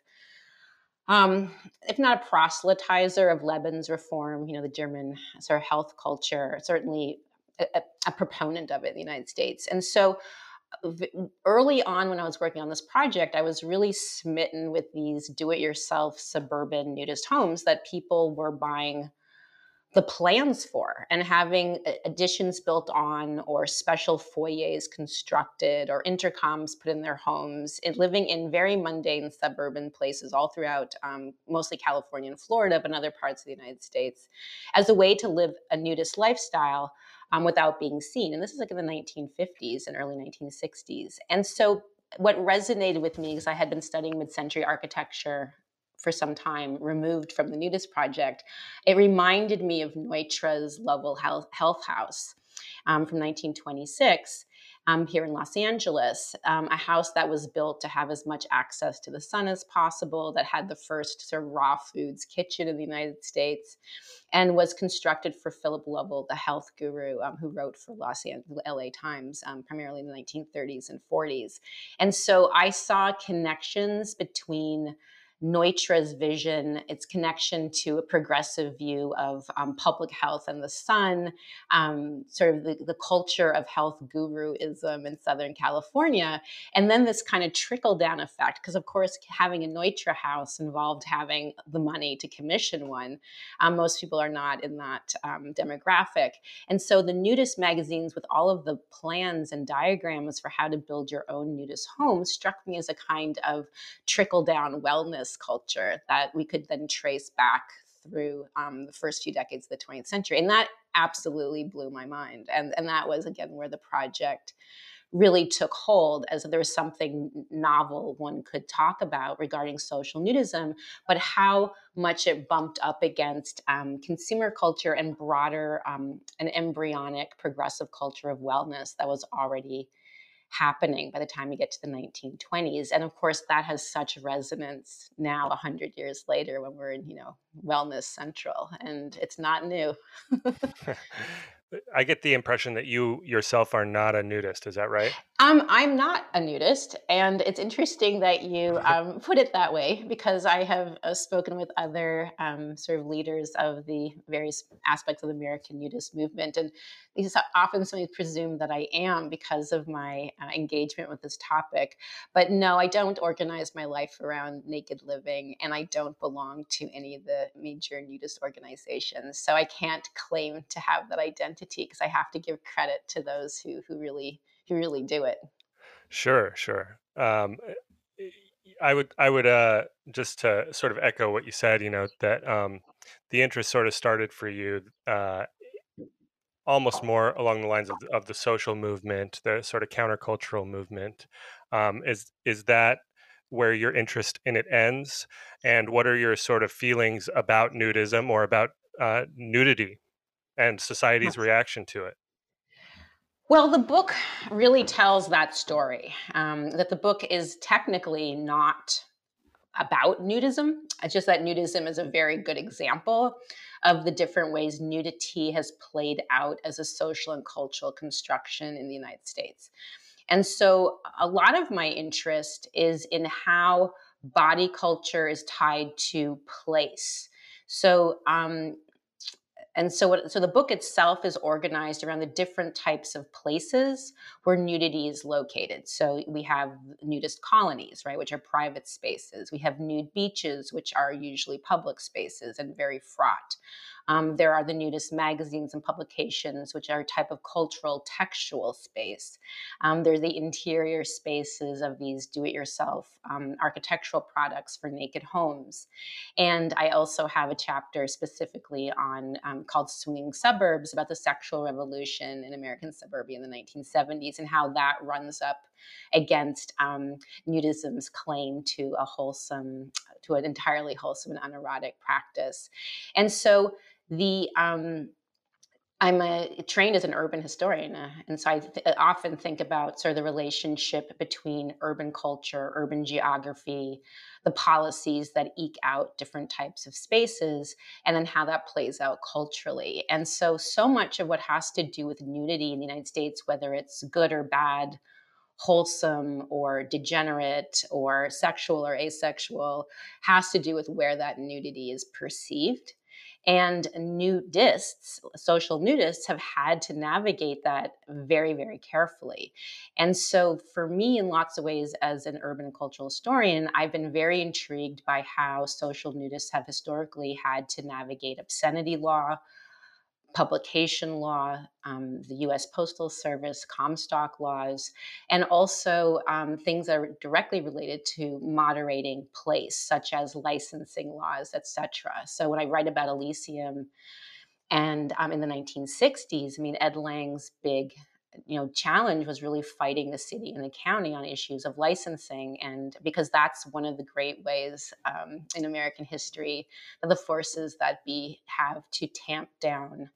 um, if not a proselytizer of Lebensreform, reform, you know, the German sort of health culture, certainly a, a proponent of it in the United States. And so early on when I was working on this project, I was really smitten with these do it yourself suburban nudist homes that people were buying the plans for and having additions built on or special foyers constructed or intercoms put in their homes and living in very mundane suburban places all throughout um, mostly california and florida but in other parts of the united states as a way to live a nudist lifestyle um, without being seen. And this is like in the 1950s and early 1960s and so what resonated with me is i had been studying mid-century architecture for some time removed from the nudist project, it reminded me of Neutra's Lovell Health, House um, from 1926 um, here in Los Angeles, um, a house that was built to have as much access to the sun as possible, that had the first sort of raw foods kitchen in the United States, and was constructed for Philip Lovell, the health guru um, who wrote for Los Angeles, LA Times, um, primarily in the 1930s and 40s. And so I saw connections between Neutra's vision, its connection to a progressive view of um, public health and the sun, um, sort of the, the, culture of health guruism in Southern California, and then this kind of trickle down effect. Because, of course, having a Neutra house involved having the money to commission one. Um, most people are not in that um, demographic. And so the nudist magazines, with all of the plans and diagrams for how to build your own nudist home, struck me as a kind of trickle down wellness culture that we could then trace back through um, the first few decades of the 20th century. And that absolutely blew my mind. And, and that was, again, where the project really took hold as if there was something novel one could talk about regarding social nudism, but how much it bumped up against um, consumer culture and broader, um, an embryonic progressive culture of wellness that was already happening by the time you get to the 1920s and of course that has such resonance now 100 years later when we're in you know wellness central and it's not new I get the impression that you yourself are not a nudist. Is that right? Um, I'm not a nudist, and it's interesting that you um, put it that way because I have uh, spoken with other um, sort of leaders of the various aspects of the American nudist movement, and these often somebody presume that I am because of my uh, engagement with this topic. But no, I don't organize my life around naked living, and I don't belong to any of the major nudist organizations, so I can't claim to have that identity entity because I have to give credit to those who who really who really do it. Sure, sure. Um, eh, I would I would uh, just to sort of echo what you said. You know that um, the interest sort of started for you uh, almost more along the lines of, of the social movement, the sort of countercultural movement. Um, is is that where your interest in it ends? And what are your sort of feelings about nudism or about uh, nudity and society's reaction to it? Well, the book really tells that story. Um, that the book is technically not about nudism. It's just that nudism is a very good example of the different ways nudity has played out as a social and cultural construction in the United States. And so a lot of my interest is in how body culture is tied to place. So um, and so what, so the book itself is organized around the different types of places where nudity is located. So we have nudist colonies, right, which are private spaces. We have nude beaches, which are usually public spaces and very fraught. Um, there are the nudist magazines and publications, which are a type of cultural textual space. Um, there's the interior spaces of these do-it-yourself um, architectural products for naked homes. And I also have a chapter specifically on um, called Swinging Suburbs about the sexual revolution in American suburbia in the 1970s and how that runs up against um, nudism's claim to a wholesome, to an entirely wholesome and unerotic practice. And so the um, I'm a, trained as an urban historian, uh, and so I th- often think about sort of the relationship between urban culture, urban geography, the policies that eke out different types of spaces, and then how that plays out culturally. And so, so much of what has to do with nudity in the United States, whether it's good or bad, wholesome or degenerate or sexual or asexual, has to do with where that nudity is perceived and nudists, social nudists, have had to navigate that very, very carefully. And so, for me, in lots of ways, as an urban cultural historian, I've been very intrigued by how social nudists have historically had to navigate obscenity law, publication law, um, the US Postal Service, Comstock laws, and also um, things that are directly related to moderating place, such as licensing laws, etc. So when I write about Elysium and um, in the 1960s, I mean, Ed Lange's big you know challenge was really fighting the city and the county on issues of licensing and because that's one of the great ways um, in american history that the forces that be have to tamp down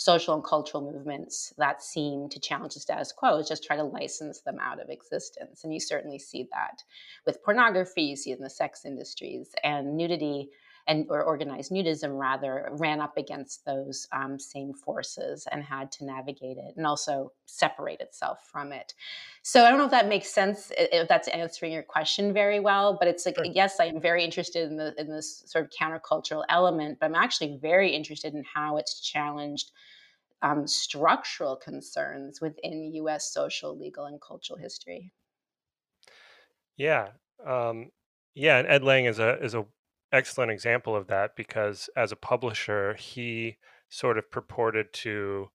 social and cultural movements that seem to challenge the status quo is just try to license them out of existence. And you certainly see that with pornography, you see it in the sex industries and nudity and or organized nudism rather ran up against those um, same forces and had to navigate it and also separate itself from it so i don't know if that makes sense if that's answering your question very well but it's like sure. yes i'm very interested in the in this sort of countercultural element but i'm actually very interested in how it's challenged um, structural concerns within us social legal and cultural history yeah um, yeah and Ed Lange is a is a excellent example of that because as a publisher, he sort of purported to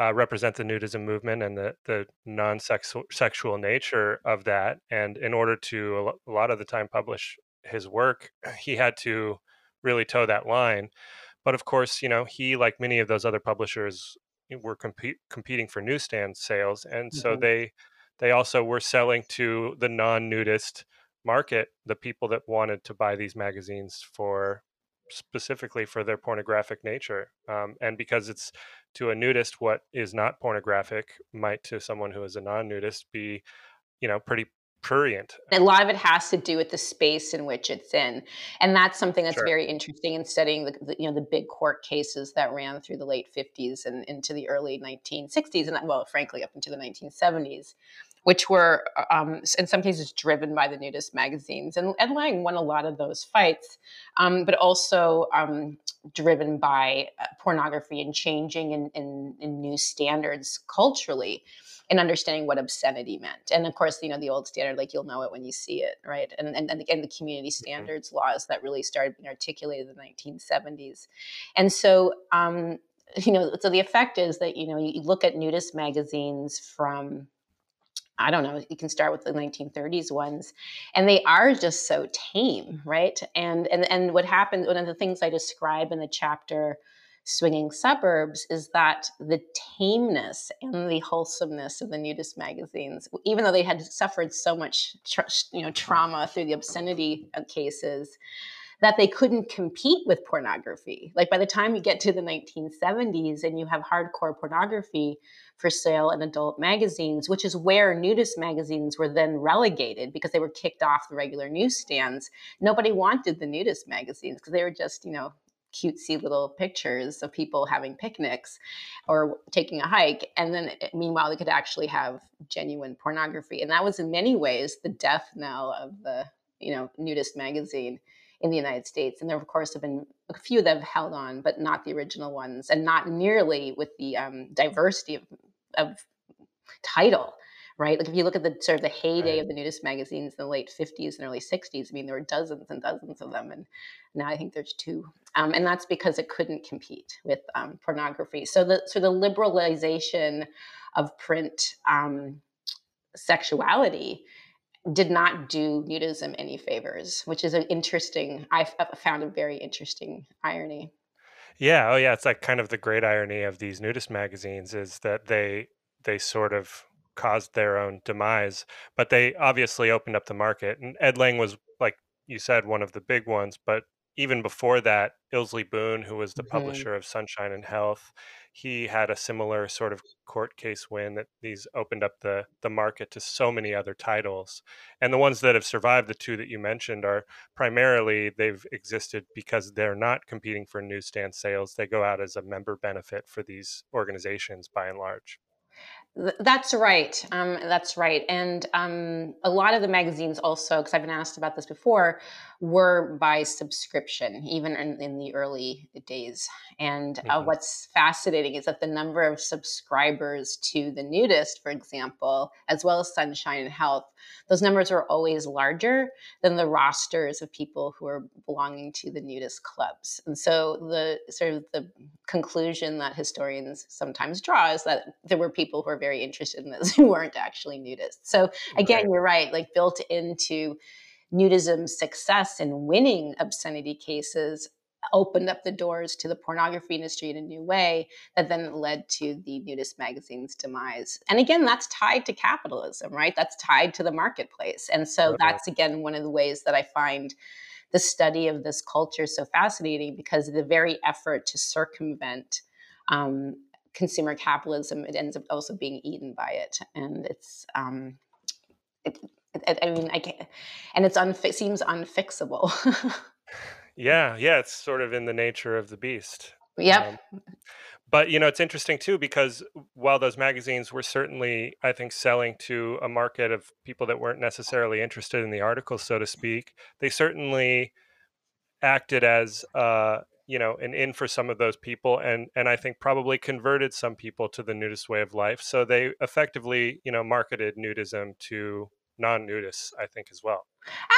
uh, represent the nudism movement and the, the non-sexual nature of that. And in order to a lot of the time publish his work, he had to really toe that line. But of course, you know, he, like many of those other publishers, were compete, competing for newsstand sales, and mm-hmm. so they they also were selling to the non-nudist market the people that wanted to buy these magazines for specifically for their pornographic nature um, and because it's to a nudist what is not pornographic might to someone who is a non-nudist be you know pretty prurient a lot of it has to do with the space in which it's in and that's something that's sure. very interesting in studying the, the, you know the big court cases that ran through the late 50s and into the early 1960s and well frankly up into the 1970s which were um, in some cases driven by the nudist magazines. And Ed Lange won a lot of those fights, um, but also um, driven by uh, pornography and changing in, in, in new standards culturally and understanding what obscenity meant. And of course, you know, the old standard, like you'll know it when you see it, right? And and, and again, the community mm-hmm. standards laws that really started being articulated in the 1970s. And so, um, you know, so the effect is that, you know, you look at nudist magazines from I don't know, you can start with the 1930s ones and they are just so tame, right? And and and what happened one of the things I describe in the chapter swinging suburbs is that the tameness and the wholesomeness of the nudist magazines even though they had suffered so much you know trauma through the obscenity cases that they couldn't compete with pornography. Like by the time you get to the 1970s and you have hardcore pornography for sale in adult magazines, which is where nudist magazines were then relegated because they were kicked off the regular newsstands. Nobody wanted the nudist magazines because they were just, you know, cutesy little pictures of people having picnics or taking a hike. And then eh, meanwhile, they could actually have genuine pornography. And that was in many ways the death knell of the, you know, nudist magazine in the United States. And there, of course, have been a few that have held on, but not the original ones, and not nearly with the um, diversity of, of title right? Like if you look at the sort of the heyday right. of the nudist magazines in the late 50s and early 60s, I mean, there were dozens and dozens of them. And now I think there's two. Um, and that's because it couldn't compete with um, pornography. So the, so the liberalization of print um, sexuality did not do nudism any favors, which is an interesting, I found a very interesting irony. Yeah, oh yeah, it's like kind of the great irony of these nudist magazines is that they they sort of caused their own demise, but they obviously opened up the market. And Ed Lange was like you said one of the big ones, but even before that, Ilsley Boone, who was the mm-hmm. publisher of Sunshine and Health, he had a similar sort of court case win that these opened up the the market to so many other titles. And the ones that have survived, the two that you mentioned, are primarily they've existed because they're not competing for newsstand sales. They go out as a member benefit for these organizations by and large. That's right. Um, that's right. And um, a lot of the magazines also, because I've been asked about this before, were by subscription, even in, in the early days. And uh, mm-hmm. what's fascinating is that the number of subscribers to the nudist, for example, as well as Sunshine and Health, those numbers are always larger than the rosters of people who are belonging to the nudist clubs. And so the sort of the conclusion that historians sometimes draw is that there were people who are very interested in this who weren't actually nudists. So again, you're right, like built into nudism's success in winning obscenity cases opened up the doors to the pornography industry in a new way that then led to the nudist magazine's demise. And again, that's tied to capitalism, right? That's tied to the marketplace. And so okay. that's again one of the ways that I find the study of this culture so fascinating because the very effort to circumvent um, consumer capitalism, it ends up also being eaten by it. And it's, um, it, I mean, I can't, and it's unfi- seems unfixable. yeah, yeah, it's sort of in the nature of the beast. Yep. Um, but you know, it's interesting too because while those magazines were certainly, I think, selling to a market of people that weren't necessarily interested in the article, so to speak, they certainly acted as uh, you know an in for some of those people and and i think probably converted some people to the nudist way of life so they effectively you know marketed nudism to non-nudists i think as well.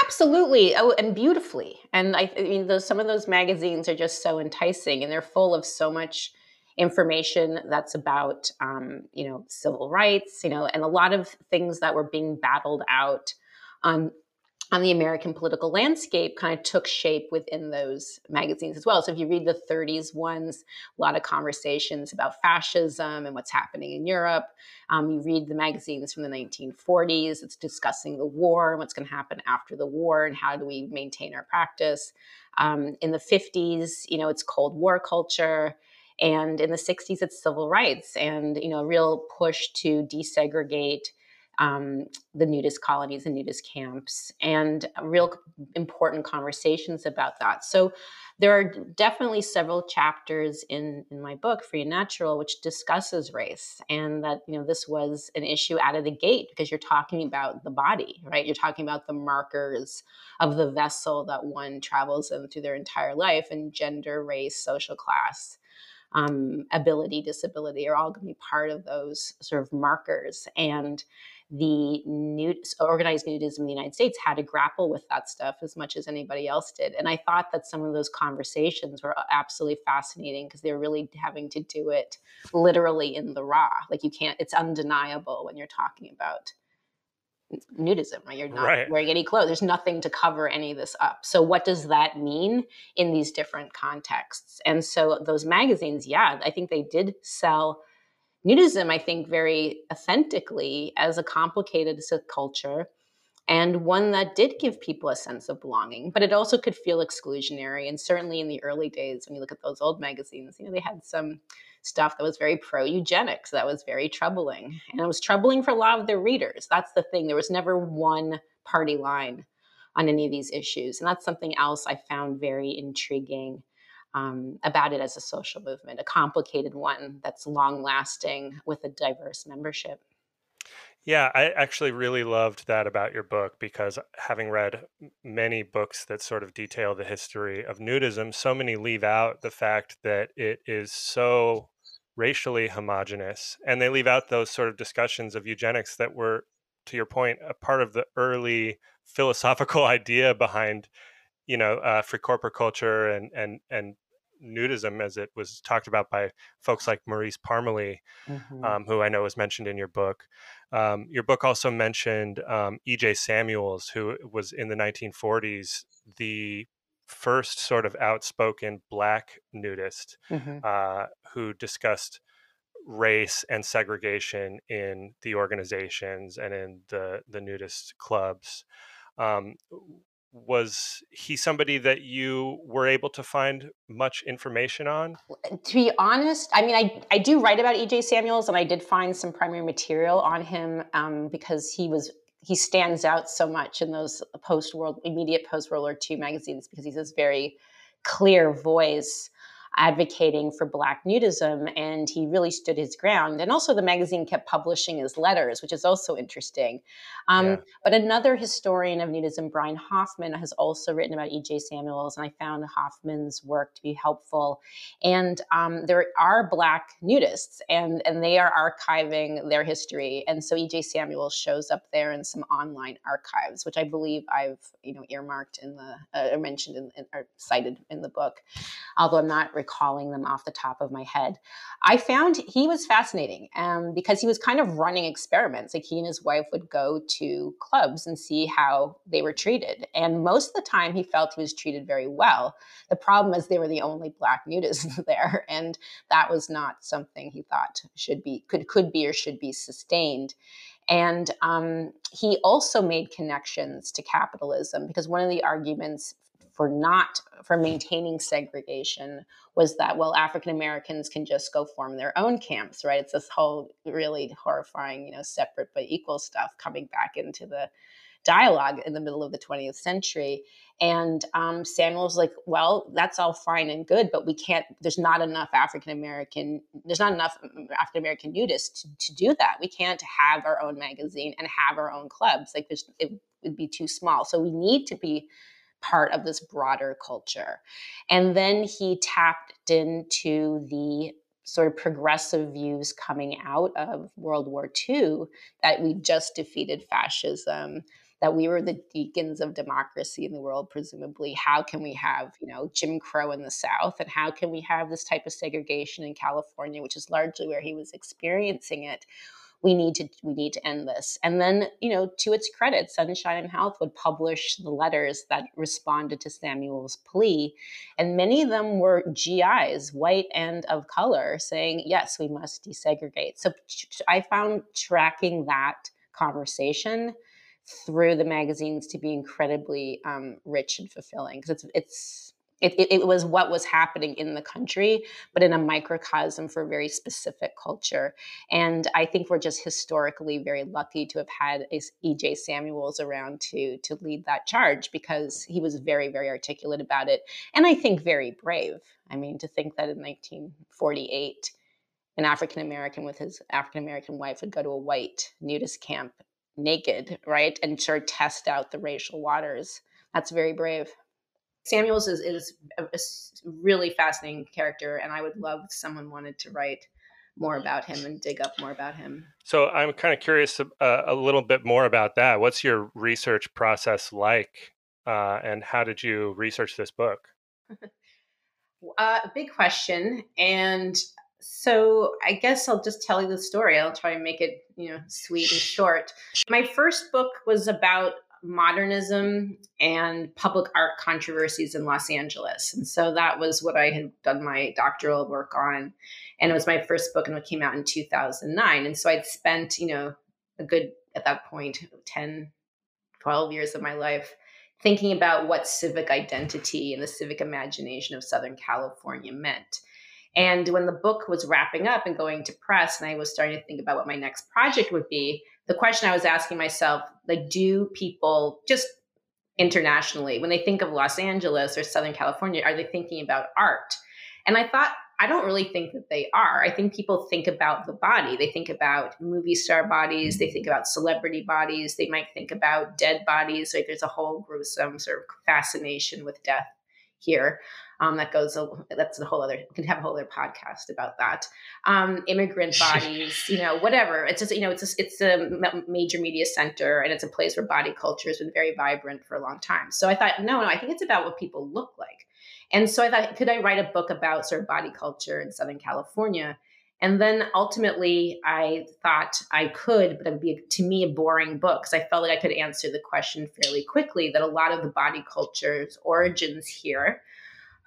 Absolutely oh and beautifully and i, I mean those some of those magazines are just so enticing and they're full of so much information that's about um, you know civil rights you know and a lot of things that were being battled out on on the American political landscape kind of took shape within those magazines as well. So if you read the 30s ones, a lot of conversations about fascism and what's happening in Europe. Um, you read the magazines from the 1940s, it's discussing the war and what's going to happen after the war and how do we maintain our practice. Um, in the 50s, you know, it's Cold War culture. And in the 60s, it's civil rights and, you know, a real push to desegregate um, the nudist colonies and nudist camps, and real important conversations about that. So there are definitely several chapters in in my book free and natural which discusses race and that you know this was an issue out of the gate because you're talking about the body right you're talking about the markers of the vessel that one travels in through their entire life and gender race social class um, ability disability are all going to be part of those sort of markers and the nude, organized nudism in the United States had to grapple with that stuff as much as anybody else did. And I thought that some of those conversations were uh, absolutely fascinating because they're really having to do it literally in the raw. Like you can't, it's undeniable when you're talking about nudism, right? You're not right. wearing any clothes. There's nothing to cover any of this up. So what does that mean in these different contexts? And so those magazines, yeah, I think they did sell nudism, I think, very authentically as a complicated culture and one that did give people a sense of belonging, but it also could feel exclusionary. And certainly in the early days, when you look at those old magazines, you know, they had some stuff that was very pro eugenics, that was very troubling. And it was troubling for a lot of their readers. That's the thing. There was never one party line on any of these issues. And that's something else I found very intriguing um, about it as a social movement, a complicated one that's long lasting with a diverse membership. Yeah, I actually really loved that about your book because having read many books that sort of detail the history of nudism, so many leave out the fact that it is so racially homogenous. And they leave out those sort of discussions of eugenics that were, to your point, a part of the early philosophical idea behind, you know, uh, Freikörperkultur and, and, and nudism as it was talked about by folks like Maurice Parmelee, mm-hmm. um, who I know was mentioned in your book. Um, your book also mentioned um, E.J. Samuels, who was in the 1940s the first sort of outspoken black nudist mm-hmm. uh, who discussed race and segregation in the organizations and in the the nudist clubs. Um, was he somebody that you were able to find much information on? To be honest, I mean, I, I do write about EJ Samuels, and I did find some primary material on him um, because he was he stands out so much in those post world immediate post World War II magazines because he's this very clear voice advocating for Black nudism, and he really stood his ground. And also, the magazine kept publishing his letters, which is also interesting. Um, yeah. But another historian of nudism, Brian Hoffman, has also written about E.J. Samuels, and I found Hoffman's work to be helpful. And um, there are Black nudists, and, and they are archiving their history. And so E.J. Samuels shows up there in some online archives, which I believe I've you know earmarked in the uh, mentioned in, in, or cited in the book, although I'm not recalling them off the top of my head. I found he was fascinating um, because he was kind of running experiments. Like he and his wife would go to clubs and see how they were treated. And most of the time, he felt he was treated very well. The problem is they were the only black nudists there, and that was not something he thought should be could could be or should be sustained. And um, he also made connections to capitalism because one of the arguments for not for maintaining segregation was that well african americans can just go form their own camps right? It's this whole really horrifying you know separate but equal stuff coming back into the dialogue in the middle of the 20th century. And um, samuel's like well that's all fine and good but we can't there's not enough african american there's not enough african american nudists to, to do that. We can't have our own magazine and have our own clubs. Like it would be too small. So we need to be part of this broader culture. And then he tapped into the sort of progressive views coming out of World War II that we just defeated fascism, that we were the deacons of democracy in the world, presumably. How can we have, you know, Jim Crow in the South? And how can we have this type of segregation in California, which is largely where he was experiencing it? We need to we need to end this. And then you know to its credit sunshine and health would publish the letters that responded to samuel's plea and many of them were gis white and of color saying yes we must desegregate. So i found tracking that conversation through the magazines to be incredibly um, rich and fulfilling because it's it's it, it, it, was what was happening in the country, but in a microcosm for a very specific culture. And I think we're just historically very lucky to have had E.J. Samuels around to to lead that charge because he was very, very articulate about it, and I think very brave. I mean, to think that in 1948, an African American with his African American wife would go to a white nudist camp naked, right, and sort of test out the racial waters. That's very brave. Samuels is, is a, a really fascinating character, and I would love if someone wanted to write more about him and dig up more about him. So I'm kind of curious uh, a little bit more about that. What's your research process like, uh, and how did you research this book? uh, big question, and so I guess I'll just tell you the story. I'll try and make it you know sweet and short. My first book was about modernism and public art controversies in Los Angeles. And so that was what I had done my doctoral work on. And it was my first book and it came out in 2009. And so I'd spent, you know, a good, at that point, 10, 12 years of my life thinking about what civic identity and the civic imagination of Southern California meant. And when the book was wrapping up and going to press, and I was starting to think about what my next project would be, the question I was asking myself, like, do people just internationally, when they think of Los Angeles or Southern California, are they thinking about art? And I thought, I don't really think that they are. I think people think about the body. They think about movie star bodies. They think about celebrity bodies. They might think about dead bodies. Like there's a whole gruesome sort of fascination with death here. Um, that goes, that's a whole other, can have a whole other podcast about that. Um, immigrant bodies, you know, whatever. It's just, you know, it's a, it's a major media center and it's a place where body culture has been very vibrant for a long time. So I thought, no, no, I think it's about what people look like. And so I thought, could I write a book about sort of body culture in Southern California? And then ultimately, I thought I could, but it would be, to me, a boring book because I felt like I could answer the question fairly quickly that a lot of the body culture's origins here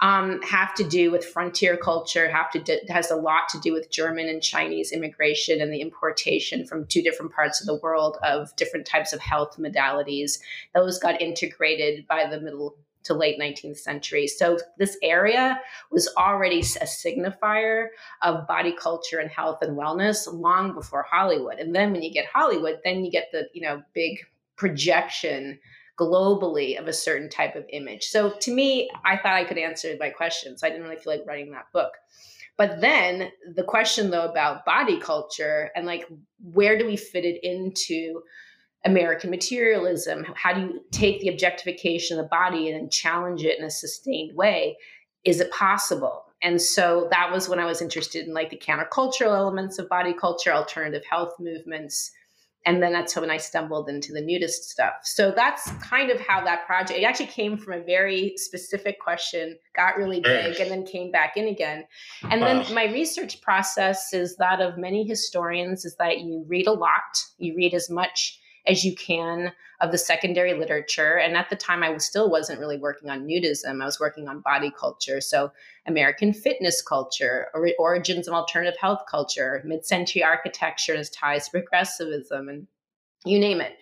um, have to do with frontier culture, have to do, has a lot to do with German and Chinese immigration and the importation from two different parts of the world of different types of health modalities. Those got integrated by the middle to late 19th century. So this area was already a signifier of body culture and health and wellness long before Hollywood. And then when you get Hollywood, then you get the, you know, big projection globally of a certain type of image. So to me, I thought I could answer my question. So I didn't really feel like writing that book. But then the question though about body culture and like where do we fit it into American materialism? How do you take the objectification of the body and challenge it in a sustained way? Is it possible? And so that was when I was interested in like the countercultural elements of body culture, alternative health movements, and then that's when I stumbled into the nudist stuff. So that's kind of how that project. It actually came from a very specific question, got really big, and then came back in again. And wow. then my research process is that of many historians: is that you read a lot, you read as much as you can of the secondary literature. And at the time, I was, still wasn't really working on nudism. I was working on body culture. So, American fitness culture, or origins of alternative health culture, mid century architecture as ties to progressivism, and you name it.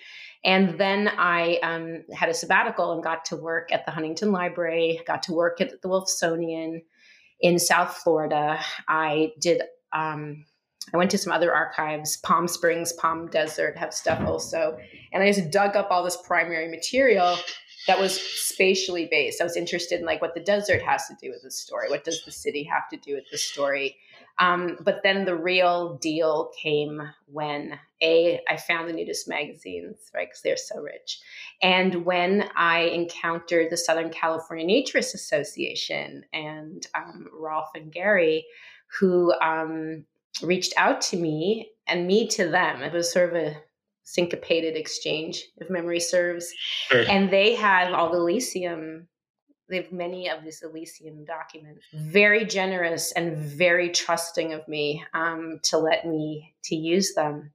And then I um, had a sabbatical and got to work at the Huntington Library, got to work at the Wolfsonian in South Florida. I did um, I went to some other archives, Palm Springs, Palm Desert have stuff also. And I just dug up all this primary material that was spatially based. I was interested in like what the desert has to do with the story. What does the city have to do with the story? Um, but then the real deal came when a I found the nudist magazines, right? Because they're so rich, and when I encountered the Southern California Naturists Association and um, Rolf and Gary, who um, reached out to me and me to them. It was sort of a syncopated exchange, if memory serves. Sure. And they have all the Elysium. They have many of these Elysium documents. Very generous and very trusting of me um, to let me to use them.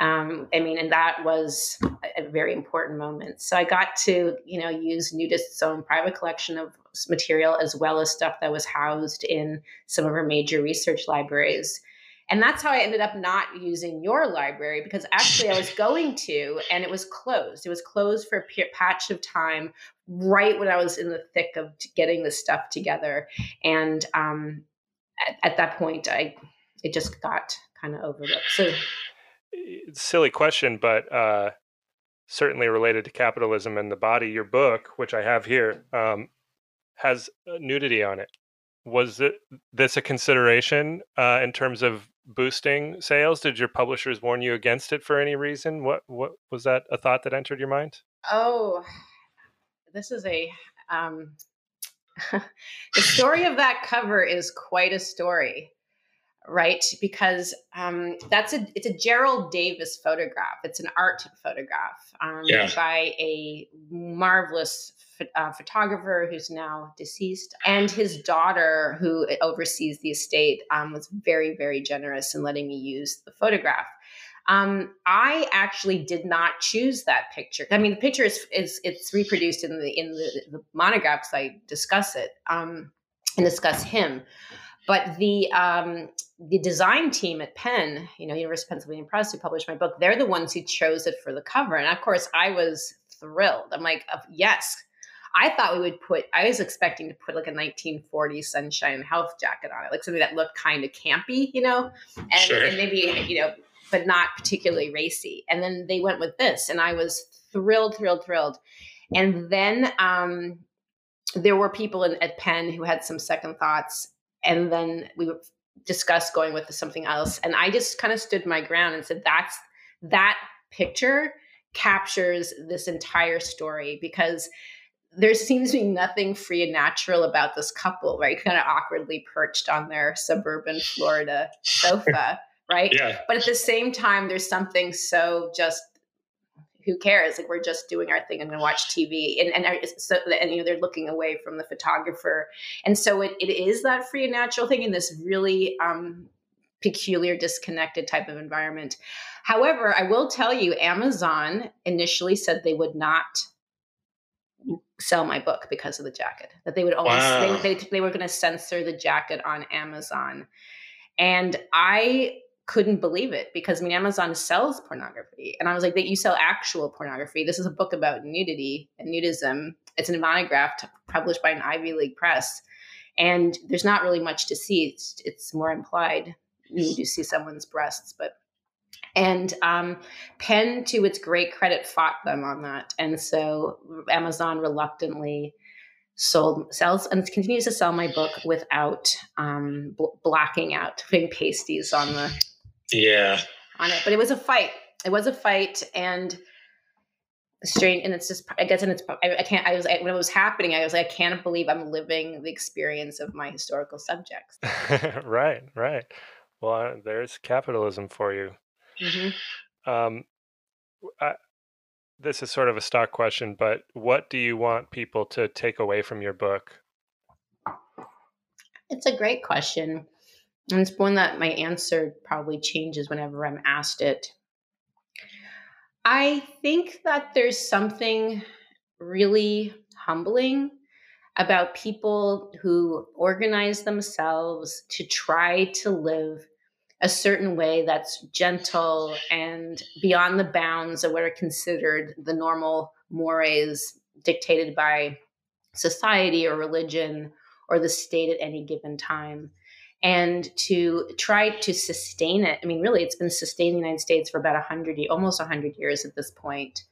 Um, I mean, and that was a very important moment. So I got to, you know, use Nudist's own private collection of material as well as stuff that was housed in some of our major research libraries. And that's how I ended up not using your library because actually I was going to, and it was closed. It was closed for a patch of time right when I was in the thick of getting the stuff together. And um, at, at that point, I it just got kind of overlooked. So, silly question, but uh, certainly related to capitalism and the body. Your book, which I have here, um, has nudity on it was it, this a consideration uh, in terms of boosting sales? Did your publishers warn you against it for any reason? What what was that a thought that entered your mind? Oh, this is a um, the story of that cover is quite a story, right? Because um, that's a it's a Gerald Davis photograph. It's an art photograph um, yeah. by a marvelous uh, photographer who's now deceased, and his daughter, who oversees the estate, um, was very, very generous in letting me use the photograph. Um, I actually did not choose that picture. I mean, the picture is, is it's reproduced in the in the, the monographs. I discuss it um, and discuss him, but the um, the design team at Penn, you know, University of Pennsylvania Press, who published my book, they're the ones who chose it for the cover, and of course, I was thrilled. I'm like, yes, I thought we would put, I was expecting to put like a 1940s sunshine health jacket on it, like something that looked kind of campy, you know, and, sure. and maybe, you know, but not particularly racy. And then they went with this, and I was thrilled, thrilled, thrilled. And then um, there were people in, at Penn who had some second thoughts. And then we discussed going with something else. And I just kind of stood my ground and said, that's that picture captures this entire story because there seems to be nothing free and natural about this couple, right? Kind of awkwardly perched on their suburban Florida sofa, right? Yeah. But at the same time, there's something so just who cares? Like we're just doing our thing and gonna watch TV, and and so and you know they're looking away from the photographer, and so it, it is that free and natural thing in this really um, peculiar, disconnected type of environment. However, I will tell you, Amazon initially said they would not sell my book because of the jacket. That they would only wow. they, they, they were going to censor the jacket on Amazon, and I couldn't believe it because I mean Amazon sells pornography, and I was like, that you sell actual pornography. This is a book about nudity and nudism. It's a monograph published by an Ivy League press, and there's not really much to see. It's it's more implied. You do see someone's breasts, but And um, Penn, to its great credit, fought them on that. And so Amazon reluctantly sold sells and continues to sell my book without um, bl- blacking out putting pasties on the yeah on it but it was a fight it was a fight and strange and it's just i guess and it's i, I can't i was I, when it was happening i was like i can't believe i'm living the experience of my historical subjects right right well uh, there's capitalism for you mm-hmm. um, I, this is sort of a stock question, but what do you want people to take away from your book? It's a great question. And it's one that my answer probably changes whenever I'm asked it. I think that there's something really humbling about people who organize themselves to try to live a certain way that's gentle and beyond the bounds of what are considered the normal mores dictated by society or religion or the state at any given time and to try to sustain it i mean really it's been sustained in the united states for about 100 almost 100 years at this point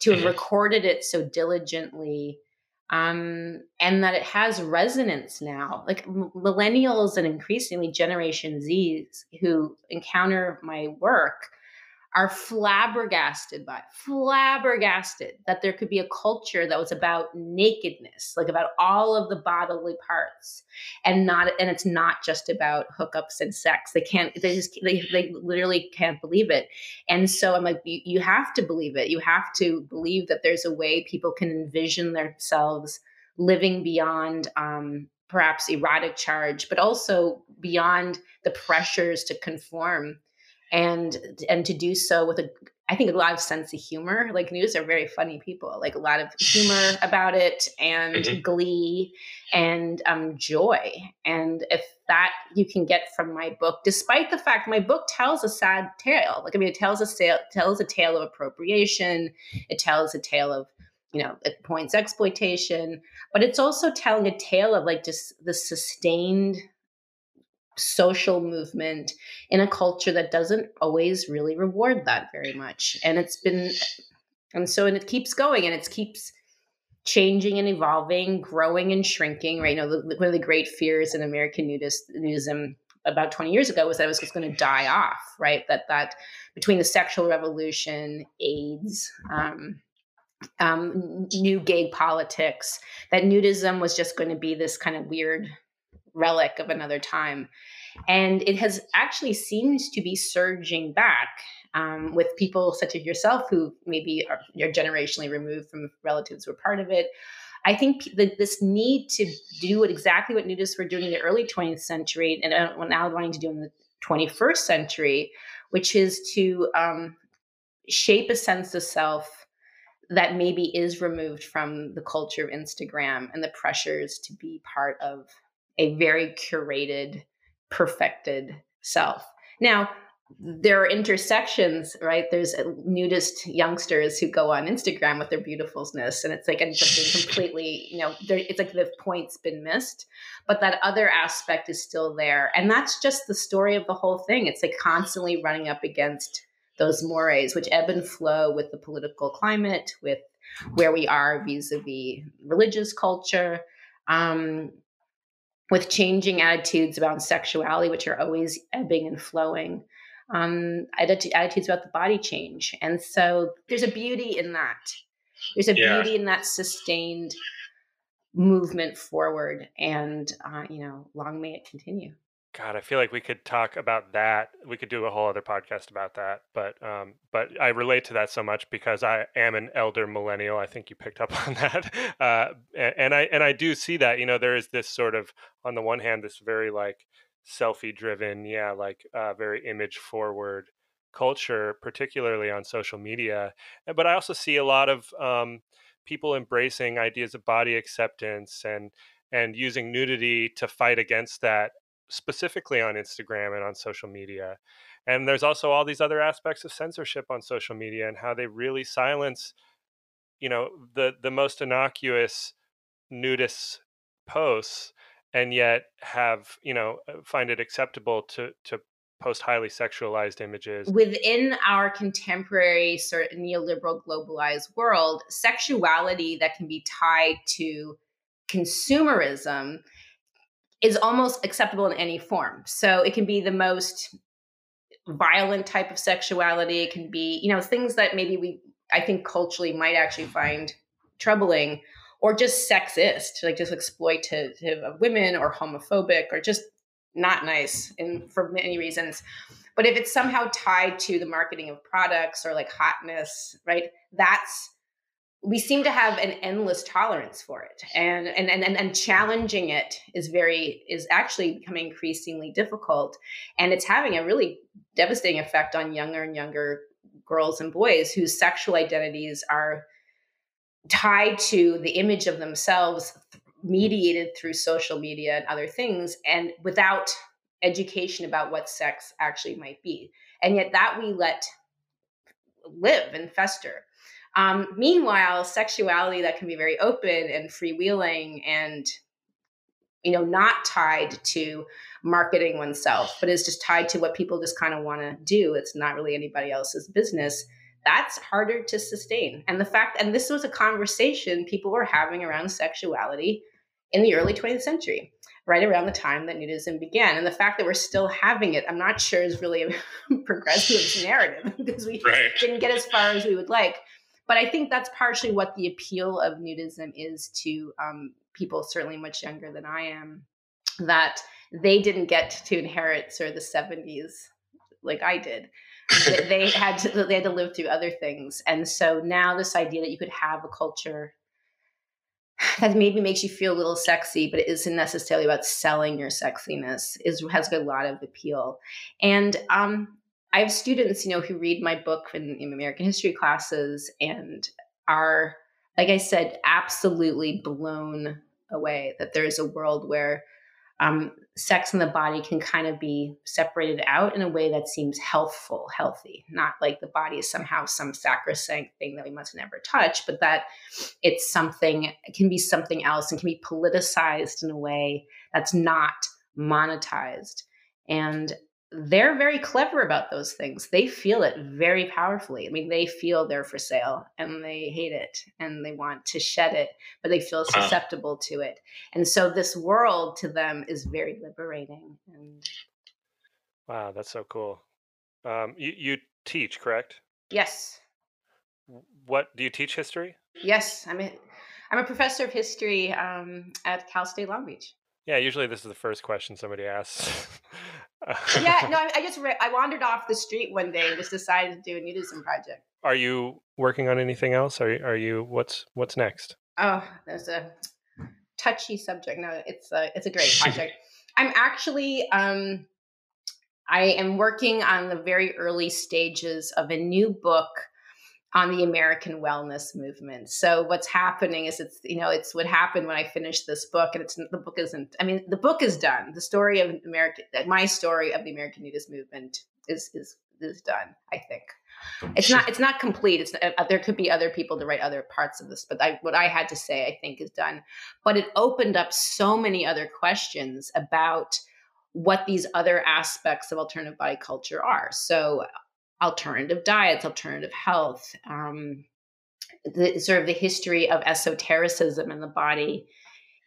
to have mm-hmm. recorded it so diligently um, and that it has resonance now. Like millennials and increasingly Generation Zs who encounter my work are flabbergasted by flabbergasted that there could be a culture that was about nakedness like about all of the bodily parts and not and it's not just about hookups and sex. They can't they just they, they literally can't believe it. And so i'm like you, you have to believe it. You have to believe that there's a way people can envision themselves living beyond um, perhaps erotic charge but also beyond the pressures to conform and and to do so with a I think a lot of sense of humor. Like news are very funny people. Like a lot of humor about it and mm-hmm. glee and um, joy. And if that you can get from my book, despite the fact my book tells a sad tale. Like I mean, it tells a tale, tells a tale of appropriation. It tells a tale of you know it points exploitation, but it's also telling a tale of like just the sustained social movement in a culture that doesn't always really reward that very much. And it's been, and so, and it keeps going and it keeps changing and evolving, growing and shrinking, right? You know, the, one of the great fears in American nudism about 20 years ago was that it was just going to die off, right? That, that between the sexual revolution, AIDS, um, um, new gay politics, that nudism was just going to be this kind of weird relic of another time. And it has actually seems to be surging back um, with people such as yourself who maybe are you're generationally removed from relatives who are part of it. I think that this need to do exactly what nudists were doing in the early 20th century and uh, now wanting to do in the 21st century, which is to um, shape a sense of self that maybe is removed from the culture of Instagram and the pressures to be part of a very curated, perfected self. Now, there are intersections, right? There's nudist youngsters who go on Instagram with their beautifulness, and it's like ends up being completely, you know, it's like the point's been missed, but that other aspect is still there, and that's just the story of the whole thing. It's like constantly running up against those mores, which ebb and flow with the political climate, with where we are vis-a-vis religious culture, um, with changing attitudes about sexuality, which are always ebbing and flowing. Um, attitudes about the body change. And so there's a beauty in that. There's a yeah. beauty in that sustained movement forward. And, uh, you know, long may it continue. God, I feel like we could talk about that. We could do a whole other podcast about that. But um, but I relate to that so much because I am an elder millennial. I think you picked up on that. Uh, and I and I do see that. You know, there is this sort of on the one hand, this very like selfie driven, yeah, like uh, very image forward culture, particularly on social media. But I also see a lot of um, people embracing ideas of body acceptance and and using nudity to fight against that specifically on Instagram and on social media. And there's also all these other aspects of censorship on social media and how they really silence, you know, the the most innocuous nudist posts and yet have, you know, uh, find it acceptable to to post highly sexualized images. Within our contemporary sort of neoliberal globalized world, sexuality that can be tied to consumerism is almost acceptable in any form. So it can be the most violent type of sexuality. It can be, you know, things that maybe we, I think culturally might actually find troubling or just sexist, like just exploitative of women or homophobic or just not nice in for many reasons. But if it's somehow tied to the marketing of products or like hotness, right? That's we seem to have an endless tolerance for it. And, and and and challenging it is very is actually becoming increasingly difficult. And it's having a really devastating effect on younger and younger girls and boys whose sexual identities are tied to the image of themselves mediated through social media and other things and without education about what sex actually might be. And yet that we let live and fester um, meanwhile, sexuality that can be very open and freewheeling and you know not tied to marketing oneself but is just tied to what people just kind of want to do. It's not really anybody else's business. That's harder to sustain. And the fact and this was a conversation people were having around sexuality in the early 20th century right around the time that nudism began. And the fact that we're still having it i'm not sure is really a progressive narrative because we right. didn't get as far as we would like but I think that's partially what the appeal of nudism is to um, people certainly much younger than I am, that they didn't get to inherit sort of the 70s like I did. they had to they had to live through other things. And so now this idea that you could have a culture that maybe makes you feel a little sexy, but it isn't necessarily about selling your sexiness is has a lot of appeal. And um, I have students, you know, who read my book in, in American history classes and are, like I said, absolutely blown away that there is a world where um, sex and the body can kind of be separated out in a way that seems healthful, healthy, not like the body is somehow some sacrosanct thing that we must never touch, but that it's something, it can be something else and can be politicized in a way that's not monetized. And they're very clever about those things. They feel it very powerfully. I mean, they feel they're for sale and they hate it and they want to shed it, but they feel susceptible to it. And so this world to them is very liberating. And wow, that's so cool. Um, you, you teach, correct? Yes. What do you teach history? Yes, I'm a, I'm a professor of history um, at Cal State Long Beach. Yeah, usually this is the first question somebody asks. yeah, no, I just re- I wandered off the street one day and just decided to do a nudism project. Are you working on anything else? Are are you what's what's next? Oh, there's a touchy subject. No, it's a it's a great project. I'm actually um I am working on the very early stages of a new book on the American wellness movement. So what's happening is it's you know it's what happened when I finished this book and it's the book isn't I mean the book is done. The story of American my story of the American nudist movement is is is done, I think. It's not it's not complete. It's uh, there could be other people to write other parts of this, but I, what I had to say I think is done. But it opened up so many other questions about what these other aspects of alternative body culture are. So alternative diets, alternative health, um, the sort of the history of esotericism in the body.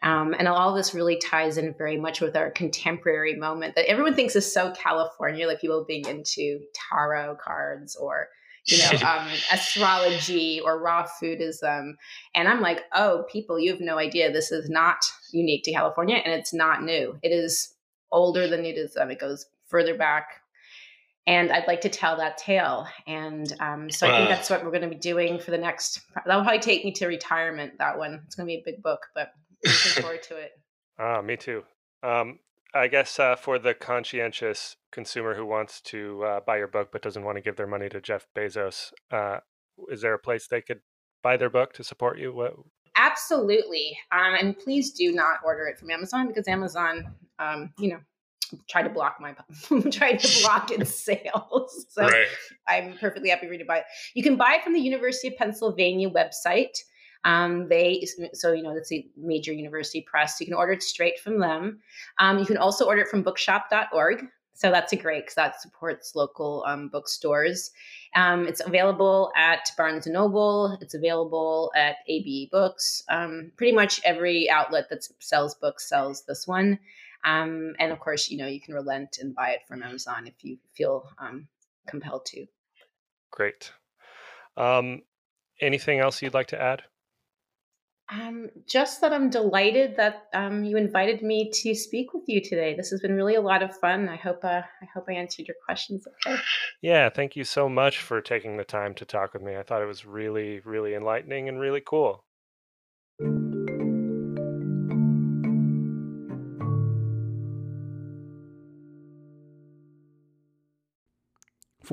Um, and all this really ties in very much with our contemporary moment that everyone thinks is so California, like people being into tarot cards or you know um, astrology or raw foodism. And I'm like, oh, people, you have no idea. This is not unique to California, and it's not new. It is older than nudism. It goes further back and I'd like to tell that tale. And um, so I think that's what we're going to be doing for the next. That'll probably take me to retirement. That one. It's going to be a big book, but looking forward to it. Ah, me too. Um, I guess uh, for the conscientious consumer who wants to uh, buy your book but doesn't want to give their money to Jeff Bezos, uh, is there a place they could buy their book to support you? What? Absolutely. Um, and please do not order it from Amazon because Amazon, um, you know, try to block my try to block its sales. So right. I'm perfectly happy for you to buy it. You can buy it from the University of Pennsylvania website. Um, they so you know that's a major university press. You can order it straight from them. Um, you can also order it from bookshop.org. So that's a great because that supports local um, bookstores. Um, it's available at Barnes and Noble. It's available at ABE Books. Um, pretty much every outlet that sells books sells this one. Um, and of course, you know you can relent and buy it from Amazon if you feel um, compelled to. Great. Um, anything else you'd like to add? Um, just that I'm delighted that um, you invited me to speak with you today. This has been really a lot of fun. I hope uh, I hope I answered your questions. Okay. Yeah, thank you so much for taking the time to talk with me. I thought it was really, really enlightening and really cool.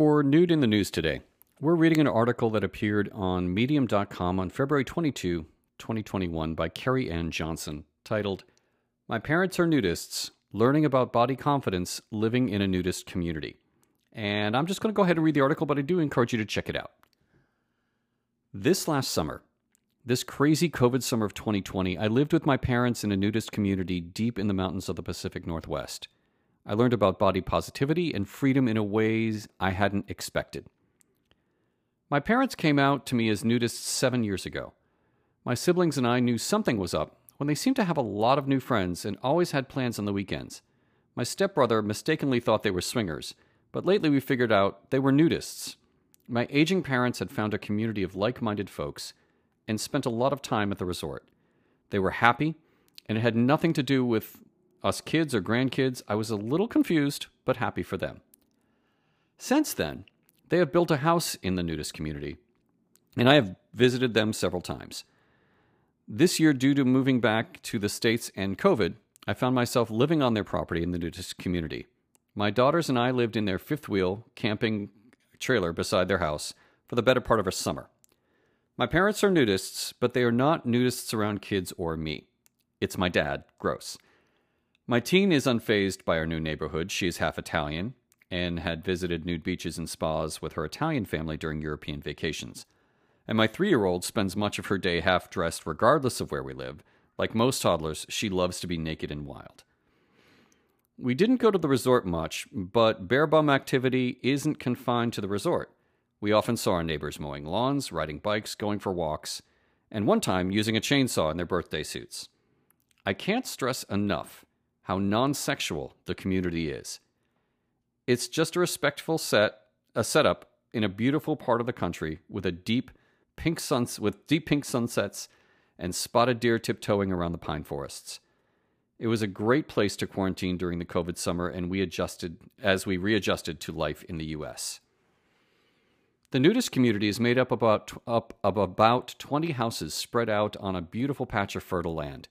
For Nude in the News today, we're reading an article that appeared on Medium.com on February 22, 2021 by Carrie Ann Johnson, titled My Parents Are Nudists Learning About Body Confidence Living in a Nudist Community. And I'm just going to go ahead and read the article, but I do encourage you to check it out. This last summer, this crazy COVID summer of 2020, I lived with my parents in a nudist community deep in the mountains of the Pacific Northwest. I learned about body positivity and freedom in a ways I hadn't expected. My parents came out to me as nudists seven years ago. My siblings and I knew something was up when they seemed to have a lot of new friends and always had plans on the weekends. My stepbrother mistakenly thought they were swingers, but lately we figured out they were nudists. My aging parents had found a community of like minded folks and spent a lot of time at the resort. They were happy, and it had nothing to do with us kids or grandkids. I was a little confused, but happy for them. Since then, they have built a house in the nudist community, and I have visited them several times. This year, due to moving back to the States and COVID, I found myself living on their property in the nudist community. My daughters and I lived in their fifth wheel camping trailer beside their house for the better part of a summer. My parents are nudists, but they are not nudists around kids or me. It's my dad, gross. My teen is unfazed by our new neighborhood. She is half Italian and had visited nude beaches and spas with her Italian family during European vacations and my three year old spends much of her day half dressed regardless of where we live. Like most toddlers, she loves to be naked and wild. We didn't go to the resort much, but bare bum activity isn't confined to the resort. We often saw our neighbors mowing lawns, riding bikes, going for walks, and one time using a chainsaw in their birthday suits. I can't stress enough how non sexual the community is. It's just a respectful set, a setup in a beautiful part of the country with a deep pink suns with deep pink sunsets and spotted deer tiptoeing around the pine forests. It was a great place to quarantine during the COVID summer, and we adjusted as we readjusted to life in the U.S. The nudist community is made up about up of about 20 houses spread out on a beautiful patch of fertile land.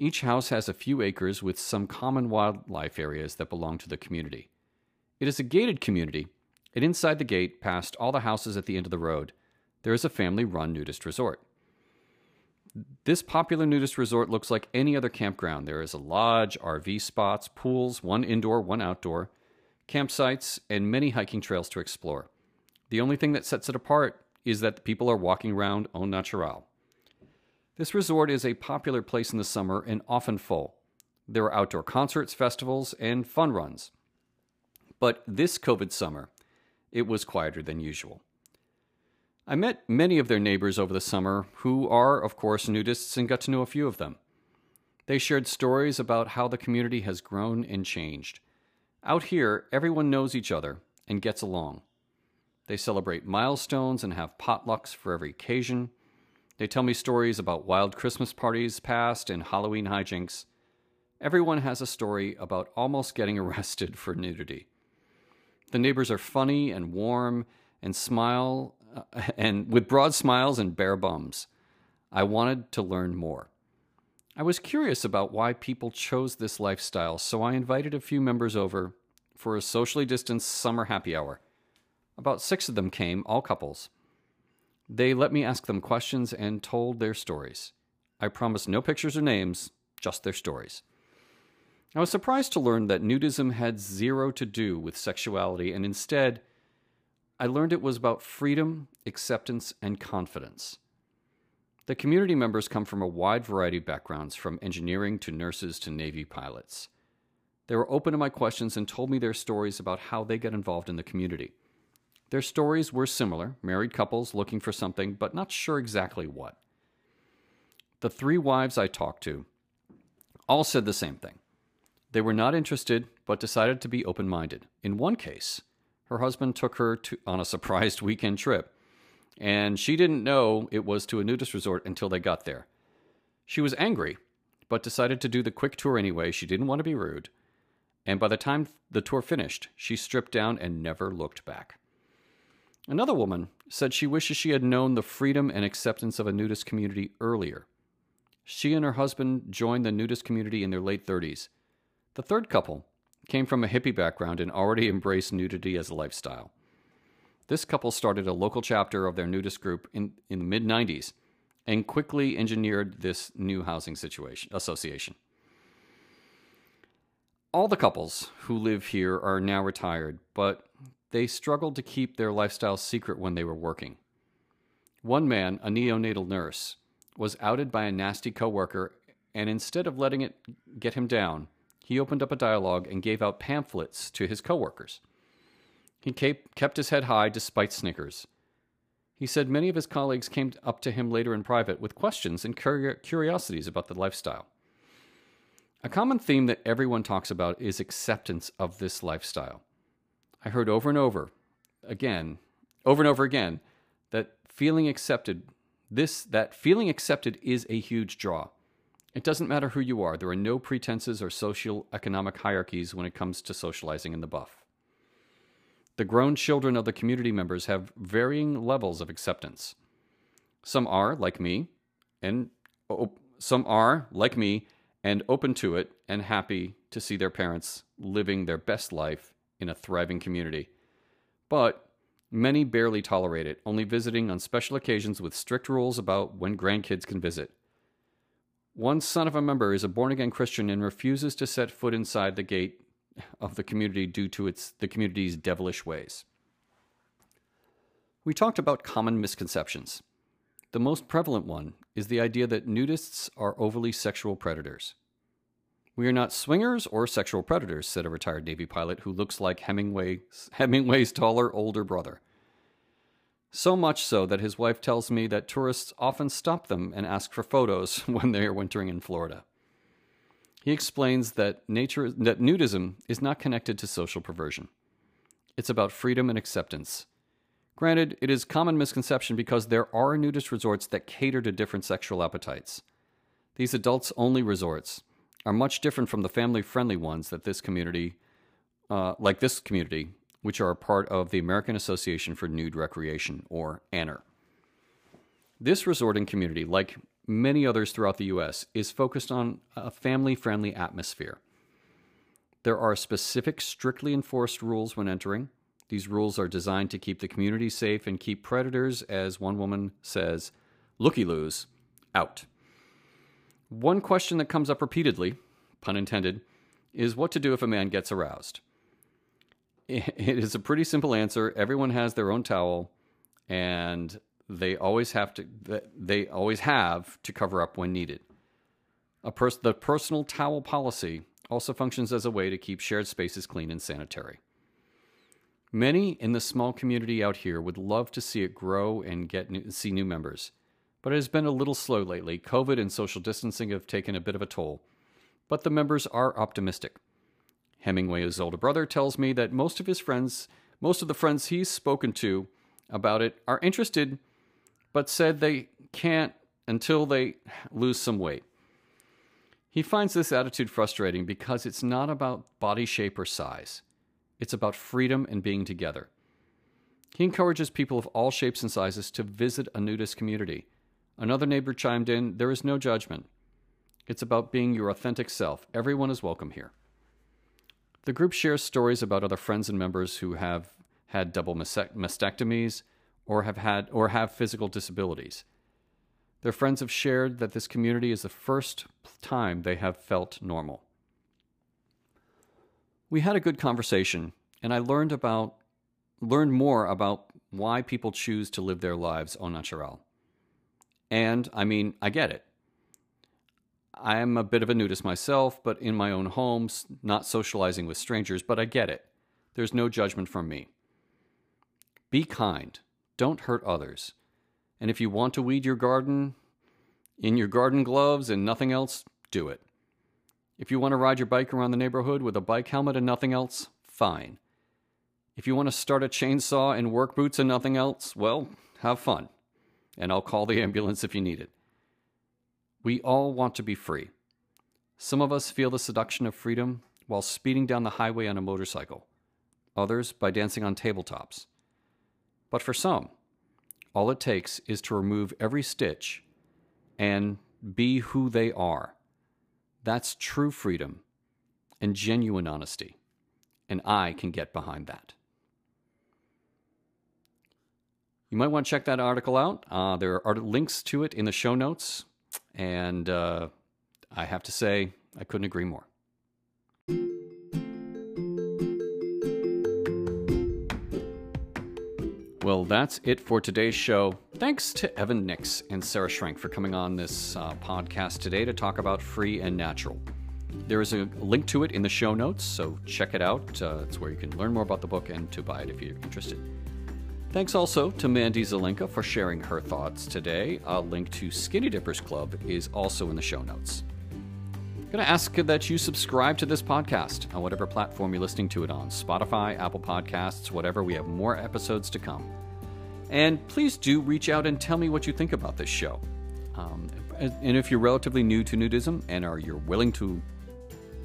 Each house has a few acres with some common wildlife areas that belong to the community. It is a gated community, and inside the gate, past all the houses at the end of the road, there is a family run nudist resort. This popular nudist resort looks like any other campground. There is a lodge, RV spots, pools, one indoor, one outdoor, campsites, and many hiking trails to explore. The only thing that sets it apart is that the people are walking around au natural. This resort is a popular place in the summer and often full. There are outdoor concerts, festivals, and fun runs. But this COVID summer, it was quieter than usual. I met many of their neighbors over the summer who are, of course, nudists and got to know a few of them. They shared stories about how the community has grown and changed. Out here, everyone knows each other and gets along. They celebrate milestones and have potlucks for every occasion. They tell me stories about wild Christmas parties past and Halloween hijinks. Everyone has a story about almost getting arrested for nudity. The neighbors are funny and warm and smile uh, and with broad smiles and bare bums. I wanted to learn more. I was curious about why people chose this lifestyle, so I invited a few members over for a socially distanced summer happy hour. About six of them came, all couples. They let me ask them questions and told their stories. I promised no pictures or names, just their stories. I was surprised to learn that nudism had zero to do with sexuality and instead I learned it was about freedom, acceptance, and confidence. The community members come from a wide variety of backgrounds, from engineering to nurses to Navy pilots. They were open to my questions and told me their stories about how they get involved in the community. Their stories were similar married couples looking for something, but not sure exactly what. The three wives I talked to all said the same thing. They were not interested, but decided to be open minded. In one case, her husband took her to, on a surprised weekend trip, and she didn't know it was to a nudist resort until they got there. She was angry, but decided to do the quick tour anyway. She didn't want to be rude. And by the time the tour finished, she stripped down and never looked back. Another woman said she wishes she had known the freedom and acceptance of a nudist community earlier. She and her husband joined the nudist community in their late 30s. The third couple came from a hippie background and already embraced nudity as a lifestyle. This couple started a local chapter of their nudist group in, in the mid 90s and quickly engineered this new housing situation association. All the couples who live here are now retired, but they struggled to keep their lifestyle secret when they were working. One man, a neonatal nurse, was outed by a nasty coworker, and instead of letting it get him down, he opened up a dialogue and gave out pamphlets to his coworkers. He kept his head high despite snickers. He said many of his colleagues came up to him later in private with questions and curiosities about the lifestyle. A common theme that everyone talks about is acceptance of this lifestyle. I heard over and over again, over and over again, that feeling accepted, this that feeling accepted is a huge draw. It doesn't matter who you are. There are no pretenses or social economic hierarchies when it comes to socializing in the buff. The grown children of the community members have varying levels of acceptance. Some are, like me, and op- some are, like me, and open to it and happy to see their parents living their best life in a thriving community. But many barely tolerate it, only visiting on special occasions with strict rules about when grandkids can visit. One son of a member is a born again Christian and refuses to set foot inside the gate of the community due to its the community's devilish ways. We talked about common misconceptions. The most prevalent one is the idea that nudists are overly sexual predators. We are not swingers or sexual predators, said a retired Navy pilot who looks like Hemingway's, Hemingway's taller, older brother. So much so that his wife tells me that tourists often stop them and ask for photos when they are wintering in Florida. He explains that nature that nudism is not connected to social perversion. It's about freedom and acceptance. Granted, it is common misconception because there are nudist resorts that cater to different sexual appetites. These adults only resorts are much different from the family friendly ones that this community, uh, like this community, which are a part of the American Association for Nude Recreation, or AANR. This resorting community, like many others throughout the U.S., is focused on a family friendly atmosphere. There are specific, strictly enforced rules when entering. These rules are designed to keep the community safe and keep predators, as one woman says, looky loos, out. One question that comes up repeatedly, pun intended, is what to do if a man gets aroused. It is a pretty simple answer. Everyone has their own towel, and they always have to. They always have to cover up when needed. Pers- the personal towel policy also functions as a way to keep shared spaces clean and sanitary. Many in the small community out here would love to see it grow and get new, see new members but it has been a little slow lately. COVID and social distancing have taken a bit of a toll, but the members are optimistic. Hemingway's older brother tells me that most of his friends, most of the friends he's spoken to about it, are interested, but said they can't until they lose some weight. He finds this attitude frustrating because it's not about body shape or size. It's about freedom and being together. He encourages people of all shapes and sizes to visit a nudist community Another neighbor chimed in There is no judgment. It's about being your authentic self. Everyone is welcome here. The group shares stories about other friends and members who have had double mastectomies or have had or have physical disabilities. Their friends have shared that this community is the first time they have felt normal. We had a good conversation and I learned about learned more about why people choose to live their lives au naturel. And I mean, I get it. I'm a bit of a nudist myself, but in my own home, not socializing with strangers, but I get it. There's no judgment from me. Be kind. Don't hurt others. And if you want to weed your garden in your garden gloves and nothing else, do it. If you want to ride your bike around the neighborhood with a bike helmet and nothing else, fine. If you want to start a chainsaw and work boots and nothing else, well, have fun. And I'll call the ambulance if you need it. We all want to be free. Some of us feel the seduction of freedom while speeding down the highway on a motorcycle, others by dancing on tabletops. But for some, all it takes is to remove every stitch and be who they are. That's true freedom and genuine honesty. And I can get behind that. You might want to check that article out. Uh, there are links to it in the show notes. And uh, I have to say, I couldn't agree more. Well, that's it for today's show. Thanks to Evan Nix and Sarah Schrenk for coming on this uh, podcast today to talk about Free and Natural. There is a link to it in the show notes, so check it out. Uh, it's where you can learn more about the book and to buy it if you're interested. Thanks also to Mandy Zelenka for sharing her thoughts today. A link to Skinny Dippers Club is also in the show notes. I'm going to ask that you subscribe to this podcast on whatever platform you're listening to it on Spotify, Apple Podcasts, whatever. We have more episodes to come. And please do reach out and tell me what you think about this show. Um, and if you're relatively new to nudism and are you're willing to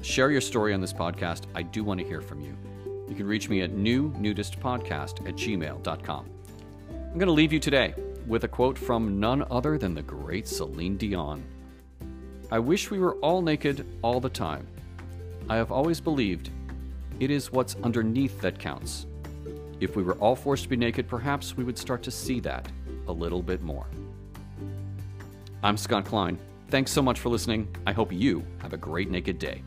share your story on this podcast, I do want to hear from you. You can reach me at newnudistpodcast at gmail.com. I'm going to leave you today with a quote from none other than the great Celine Dion. I wish we were all naked all the time. I have always believed it is what's underneath that counts. If we were all forced to be naked, perhaps we would start to see that a little bit more. I'm Scott Klein. Thanks so much for listening. I hope you have a great naked day.